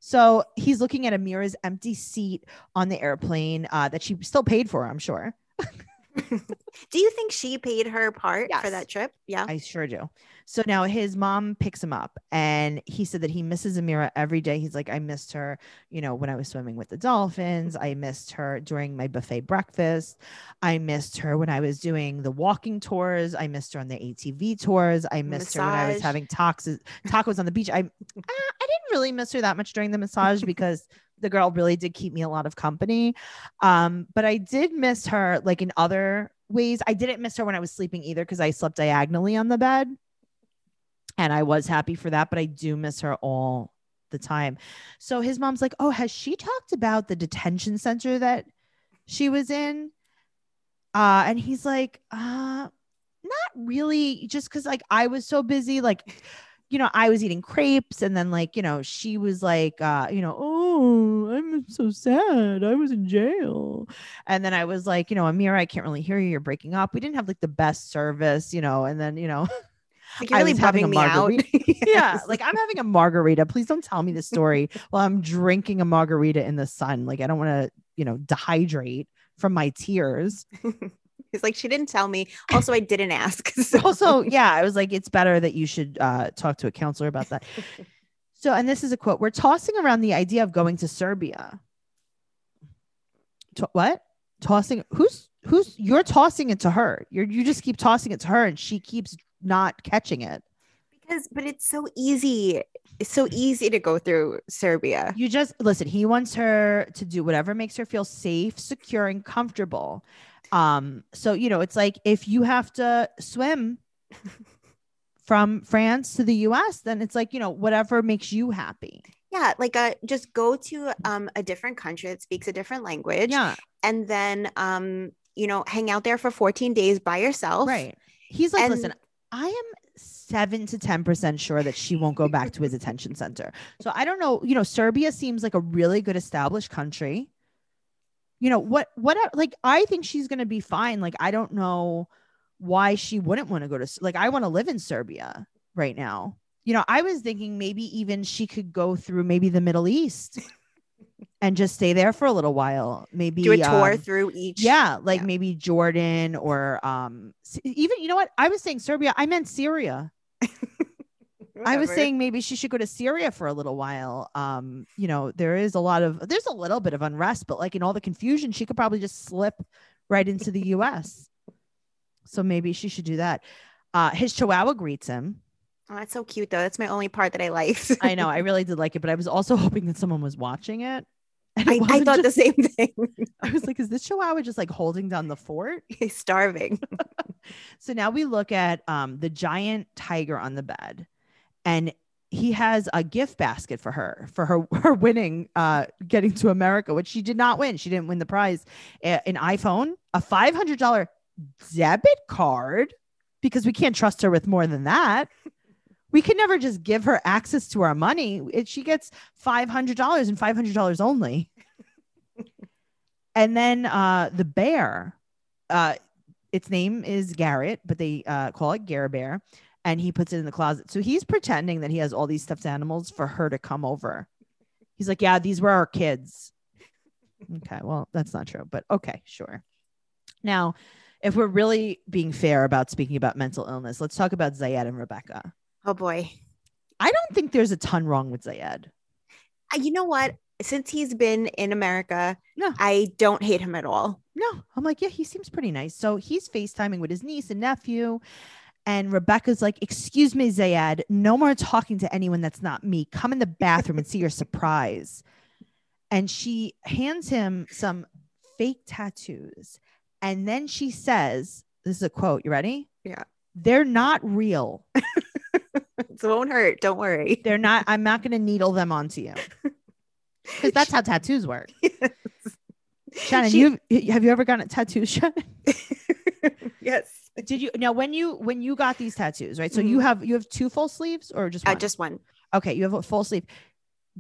So he's looking at Amira's empty seat on the airplane uh, that she still paid for, I'm sure. Do you think she paid her part Yes. for that trip? Yeah. I sure do. So now his mom picks him up and he said that he misses Amira every day. He's like, I missed her, you know, when I was swimming with the dolphins. I missed her during my buffet breakfast. I missed her when I was doing the walking tours. I missed her on the ATV tours. I missed her when I was having tacos, tacos on the beach. I, uh, I didn't really miss her that much during the massage because the girl really did keep me a lot of company. Um, but I did miss her like in other ways. I didn't miss her when I was sleeping either because I slept diagonally on the bed. And I was happy for that, but I do miss her all the time. So his mom's like, Oh, has she talked about the detention center that she was in? Uh, and he's like, uh, not really, just because like I was so busy, like you know, I was eating crepes and then like, you know, she was like, uh, you know, oh, I'm so sad. I was in jail. And then I was like, you know, Amira, I can't really hear you. You're breaking up. We didn't have like the best service, you know, and then, you know, Like, you're I really was having a bumming me out. margarita. yeah, like I'm having a margarita. Please don't tell me the story while I'm drinking a margarita in the sun. Like I don't want to, you know, dehydrate from my tears. It's like she didn't tell me. Also, I didn't ask. so- also, yeah, I was like, it's better that you should uh, talk to a counselor about that. So, and this is a quote: "We're tossing around the idea of going to Serbia." To- what? Tossing? Who's who's? You're tossing it to her. You're you just keep tossing it to her, and she keeps not catching it. because, but it's so easy. It's so easy to go through Serbia. You just listen. He wants her to do whatever makes her feel safe, secure, and comfortable. Um, so you know, it's like if you have to swim from France to the US, then it's like, you know, whatever makes you happy. Yeah, like uh, just go to um a different country that speaks a different language, Yeah, and then um you know hang out there for 14 days by yourself. right. He's like, And- listen, I am seven to ten percent sure that she won't go back to his attention center. So I don't know. You know, Serbia seems like a really good established country. You know what? What? Like, I think she's gonna be fine. Like, I don't know why she wouldn't want to go to. Like, I want to live in Serbia right now. You know, I was thinking maybe even she could go through maybe the Middle East and just stay there for a little while. Maybe Do a tour um, through each. yeah, like yeah. maybe Jordan or um even you know what? I was saying Serbia, I meant Syria. I was saying maybe she should go to Syria for a little while. Um, you know, there is a lot of there's a little bit of unrest, but like in all the confusion, she could probably just slip right into the US. So maybe she should do that. Uh his chihuahua greets him. Oh, that's so cute though. That's my only part that I liked. I know, I really did like it, but I was also hoping that someone was watching it. It I, I thought just- the same thing. I was like, is this chihuahua just like holding down the fort? He's starving. So now we look at um, the giant tiger on the bed, and he has a gift basket for her for her her winning, uh, getting to America, which she did not win. She didn't win the prize, A- an iPhone, a five hundred dollar debit card, because we can't trust her with more than that. We can never just give her access to our money. It, she gets five hundred dollars and five hundred dollars only. and then uh, the bear, uh, its name is Garrett, but they uh, call it Gare Bear, and he puts it in the closet. So he's pretending that he has all these stuffed animals for her to come over. He's like, "Yeah, these were our kids." Okay, well, that's not true, but okay, sure. Now, if we're really being fair about speaking about mental illness, let's talk about Zied and Rebecca. Oh boy. I don't think there's a ton wrong with Zied. Uh, You know what? Since he's been in America, No. I don't hate him at all. No, I'm like, yeah, he seems pretty nice. So he's FaceTiming with his niece and nephew. And Rebecca's like, excuse me, Zied, no more talking to anyone that's not me. Come in the bathroom and see your surprise. And she hands him some fake tattoos. And then she says, This is a quote. You ready? Yeah. They're not real. It won't hurt. Don't worry. They're not, I'm not going to needle them onto you. Because that's how tattoos work. Shannon, She- you have you ever gotten a tattoo, Shannon? yes. Did you now when you when you got these tattoos, right? So you Mhm. have you have two full sleeves or just Uh, one? just one. okay, you have a full sleeve.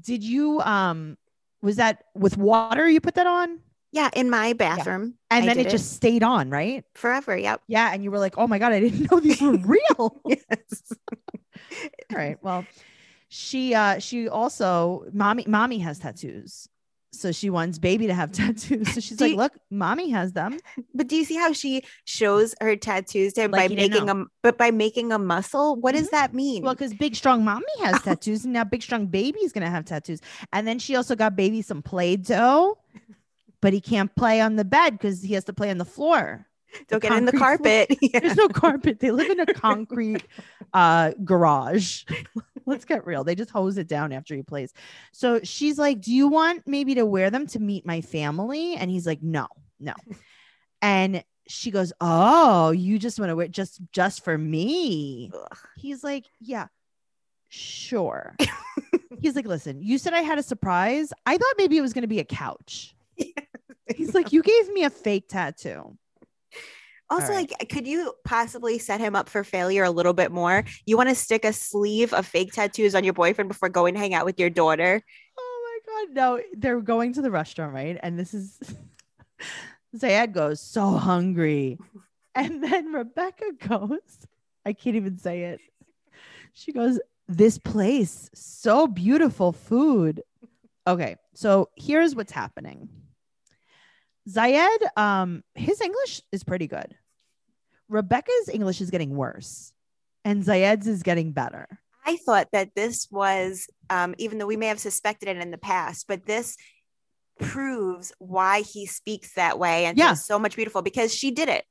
Did you um was that with water you put that on? Yeah, in my bathroom. And I then did it just stayed on, right? forever. Yep. Yeah. And you were like, oh my God, I didn't know these were real. Yes. All right. Well, she uh she also mommy mommy has tattoos. So she wants baby to have tattoos. So she's Do like, you- look, mommy has them. But do you see how she shows her tattoos to him Like by making a but by making a muscle? What does that mean? Well, because big strong mommy has tattoos, and now big strong baby's gonna have tattoos. And then she also got baby some play-doh, but he can't play on the bed because he has to play on the floor. Don't get in the carpet. Yeah. There's no carpet. They live in a concrete uh garage. Let's get real. They just hose it down after he plays. So she's like, Do you want maybe to wear them to meet my family? And he's like, No, no. And she goes, Oh, you just want to wear just just for me. Ugh. He's like, Yeah, sure. He's like, Listen, you said I had a surprise. I thought maybe it was gonna be a couch. He's like, You gave me a fake tattoo. Also, right. like, could you possibly set him up for failure a little bit more? You want to stick a sleeve of fake tattoos on your boyfriend before going to hang out with your daughter? Oh my god, no! They're going to the restaurant, right? And this is Zied goes so hungry, and then Rebecca goes. I can't even say it. She goes, "This place, so beautiful food." Okay, so here's what's happening. Zied, um, his English is pretty good. Rebecca's English is getting worse, and Zied's is getting better. I thought that this was, um, even though we may have suspected it in the past, but this proves why he speaks that way and Yeah. so much beautiful because she did it.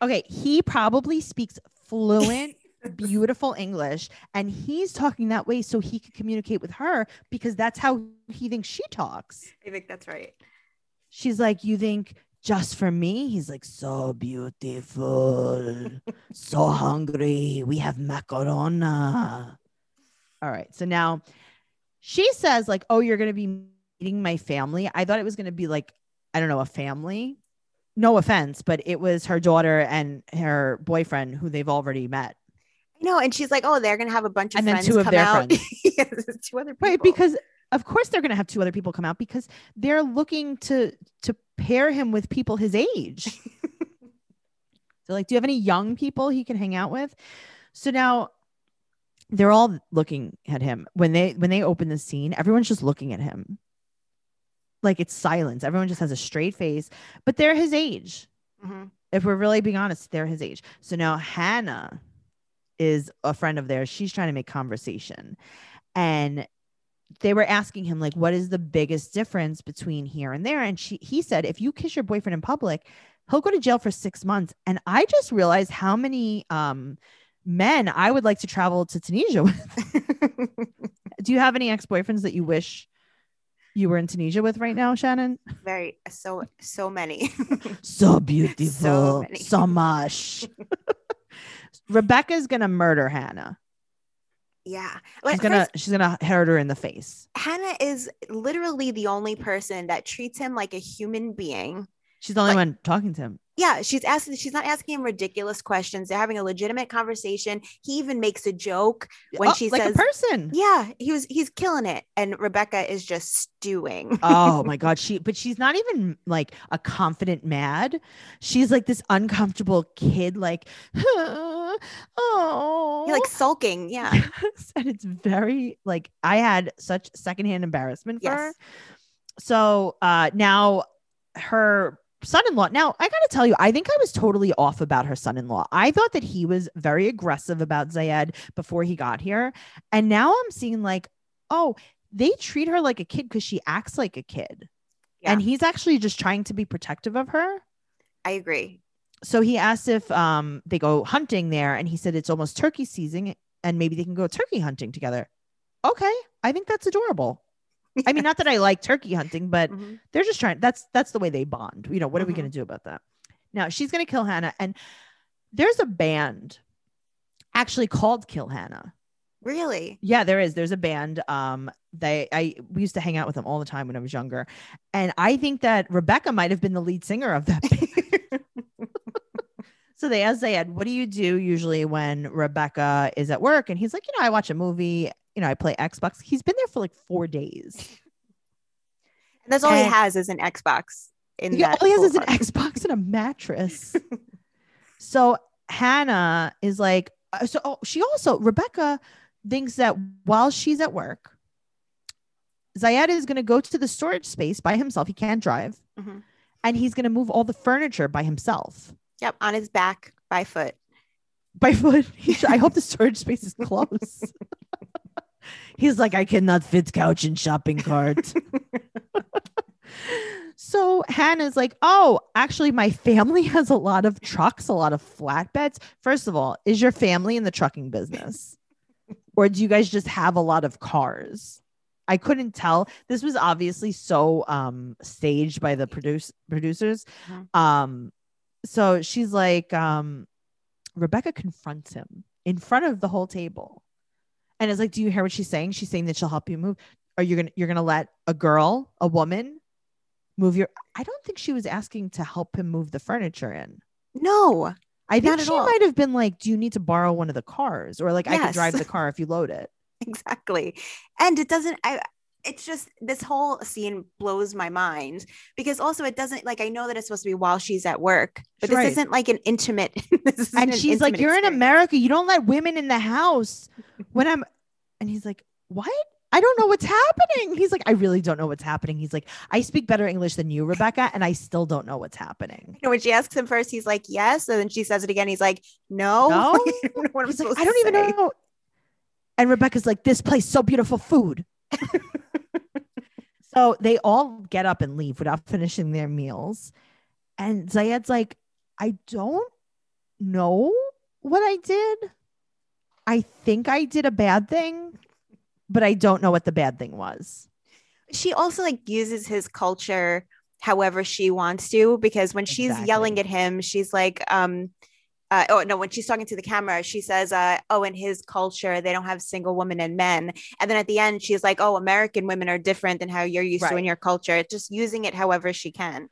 okay, he probably speaks fluent, beautiful English, and he's talking that way so he can communicate with her because that's how he thinks she talks. I think that's right. She's like, You think just for me? He's like, So beautiful, so hungry. We have macarona. All right. So now she says, like, oh, you're gonna be meeting my family. I thought it was gonna be like, I don't know, a family. No offense, but it was her daughter and her boyfriend who they've already met. No, and she's like, oh, they're gonna have a bunch of And then friends two of come their out. friends. yes, two other people. Right. Because of course they're gonna have two other people come out because they're looking to to pair him with people his age. So like, do you have any young people he can hang out with? So now they're all looking at him when they when they open the scene, everyone's just looking at him. Like it's silence. Everyone just has a straight face, but they're his age. Mhm. If we're really being honest, they're his age. So now Hannah is a friend of theirs. She's trying to make conversation. And they were asking him like what is the biggest difference between here and there? And she he said if you kiss your boyfriend in public he'll go to jail for six months. And i just realized how many um men i would like to travel to tunisia with. Do you have any ex-boyfriends that you wish you were in tunisia with right now shannon? Very so so many. so beautiful. Many. so much. Rebecca's gonna murder hannah yeah. she's gonna first, she's gonna hurt her in the face Hannah is literally the only person that treats him like a human being. she's the only Like- one talking to him Yeah, she's asking, she's not asking him ridiculous questions. They're having a legitimate conversation. He even makes a joke when Oh, she like says, a person Yeah, he was he's killing it. And Rebecca is just stewing. oh my god she but she's not even like a confident mad she's like this uncomfortable kid like oh like sulking. Yeah. Yes, and it's very like i had such secondhand embarrassment for her so uh now her son-in-law. Now, I got to tell you, I think I was totally off about her son-in-law. I thought that he was very aggressive about Zied before he got here, and now I'm seeing like, oh, they treat her like a kid because she acts like a kid, Yeah. and he's actually just trying to be protective of her. I agree. So he asked if um they go hunting there, and he said it's almost turkey season, and maybe they can go turkey hunting together. Okay, I think that's adorable. I mean, not that I like turkey hunting, but Mhm. they're just trying that's that's the way they bond you know what are we Mhm. going to do about that now she's going to kill hannah and there's a band actually called kill hannah Really? yeah there is there's a band um they i we used to hang out with them all the time when i was younger and i think that rebecca might have been the lead singer of that band so they asked Zied, what do you do usually when rebecca is at work and he's like you know i watch a movie you know i play xbox he's been there for like four days And that's all he has is an Xbox. In Yeah, that all he has is an. Xbox and a mattress. so Hannah is like, uh, so oh, she also Rebecca thinks that while she's at work, Zied is going to go to the storage space by himself. He can't drive, Mhm. and he's going to move all the furniture by himself Yep, on his back by foot. by foot. I hope the storage space is close. he's like, I cannot fit couch and shopping cart. So Hannah's like, oh, actually, my family has a lot of trucks, a lot of flatbeds. First of all, is your family in the trucking business? or do you guys just have a lot of cars? I couldn't tell. This was obviously so um staged by the produce producers. Mhm. Um, so she's like, um, Rebecca confronts him in front of the whole table. And is like, Do you hear what she's saying? She's saying that she'll help you move. Are you gonna you're gonna let a girl, a woman, move your I don't think she was asking to help him move the furniture in. No. I think she all. might have been like, Do you need to borrow one of the cars? Or like I can drive the car if you load it. exactly and it doesn't i it's just this whole scene blows my mind because also it doesn't like i know that it's supposed to be while she's at work but this isn't like an intimate And an she's like, You're in. America. You don't let women in the house when I'm and he's like, What? I don't know what's happening. He's like, I really don't know what's happening. He's like, I speak better English than you, Rebecca, and I still don't know what's happening. You know, when she asks him first, he's like, yes. And then she says it again. He's like, no. No? I don't what He's like, I don't even know. And Rebecca's like, this place so beautiful food. So they all get up and leave without finishing their meals. And Zied's like, I don't know what I did. I think I did a bad thing, but I don't know what the bad thing was. She also like uses his culture however she wants to because when she's yelling at him, she's like, um, uh, oh no, when she's talking to the camera, she says, uh, oh, in his culture, they don't have single women and men. And then at the end, she's like, oh, American women are different than how you're used to in your culture. Just using it however she can.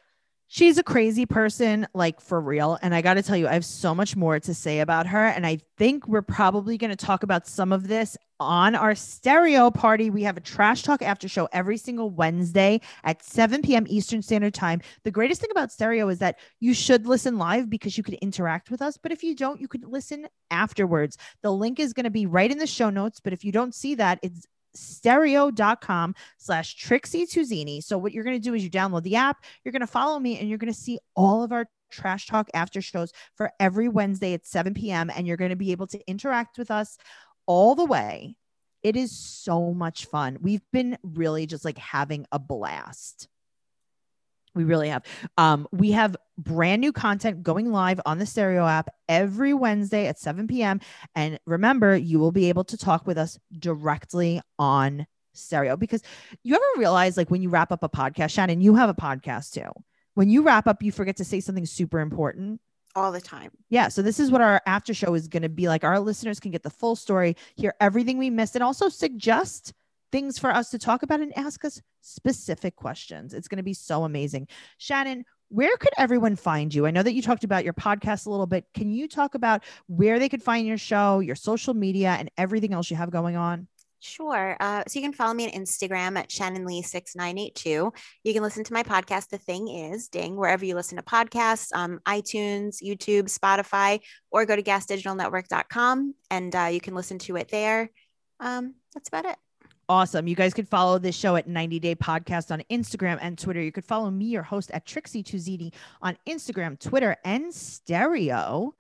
She's a crazy person, like for real. And I got to tell you, I have so much more to say about her. And I think we're probably going to talk about some of this on our stereo party. We have a trash talk after show every single Wednesday at 7 p.m. Eastern Standard Time. The greatest thing about stereo is that you should listen live because you could interact with us. But if you don't, you could listen afterwards. The link is going to be right in the show notes. But if you don't see that, it's stereo.com slash Trixie Tuzini. So what you're going to do is you download the app, you're going to follow me, and you're going to see all of our trash talk after shows for every Wednesday at 7 p.m. And you're going to be able to interact with us all the way. It is so much fun. We've been really just like having a blast. We really have. Um, we have brand new content going live on the Stereo app every Wednesday at 7 p.m. And remember, you will be able to talk with us directly on Stereo because you ever realize, like, when you wrap up a podcast, Shannon, you have a podcast too. When you wrap up, you forget to say something super important. All the time. Yeah. So this is what our after show is going to be like. Our listeners can get the full story, hear everything we missed, and also suggest things for us to talk about and ask us specific questions. It's going to be so amazing. Shannon, where could everyone find you? I know that you talked about your podcast a little bit. Can you talk about where they could find your show, your social media, and everything else you have going on? Sure. Uh, so you can follow me on Instagram at Shannon Lee 6982. You can listen to my podcast, The Thing Is Ding, wherever you listen to podcasts, um, iTunes, YouTube, Spotify, or go to gasdigitalnetwork.com and uh, you can listen to it there. Um, that's about it. Awesome. You guys could follow this show at 90 Day Podcast on Instagram and Twitter. You could follow me, your host, at Trixie Tuzidi on Instagram, Twitter, and Stereo.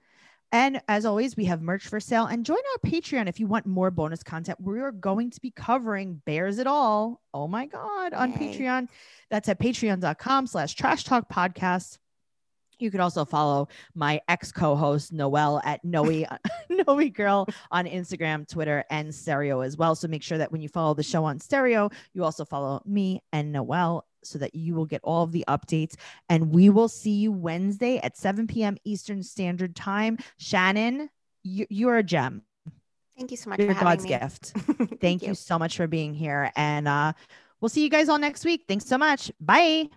And as always, we have merch for sale and join our Patreon if you want more bonus content. We are going to be covering Bares It All. Oh my God, on Yay. Patreon. That's at patreon.com slash trash talk podcast. You could also follow my ex co-host Noelle at Noe Noe Girl on Instagram, Twitter, and Stereo as well. So make sure that when you follow the show on Stereo, you also follow me and Noelle so that you will get all of the updates. And we will see you Wednesday at 7 p.m. Eastern Standard Time. Shannon, you, you're a gem. Thank you so much You're for God's me. gift. Thank, you so much for being here. And uh, we'll see you guys all next week. Thanks so much. Bye.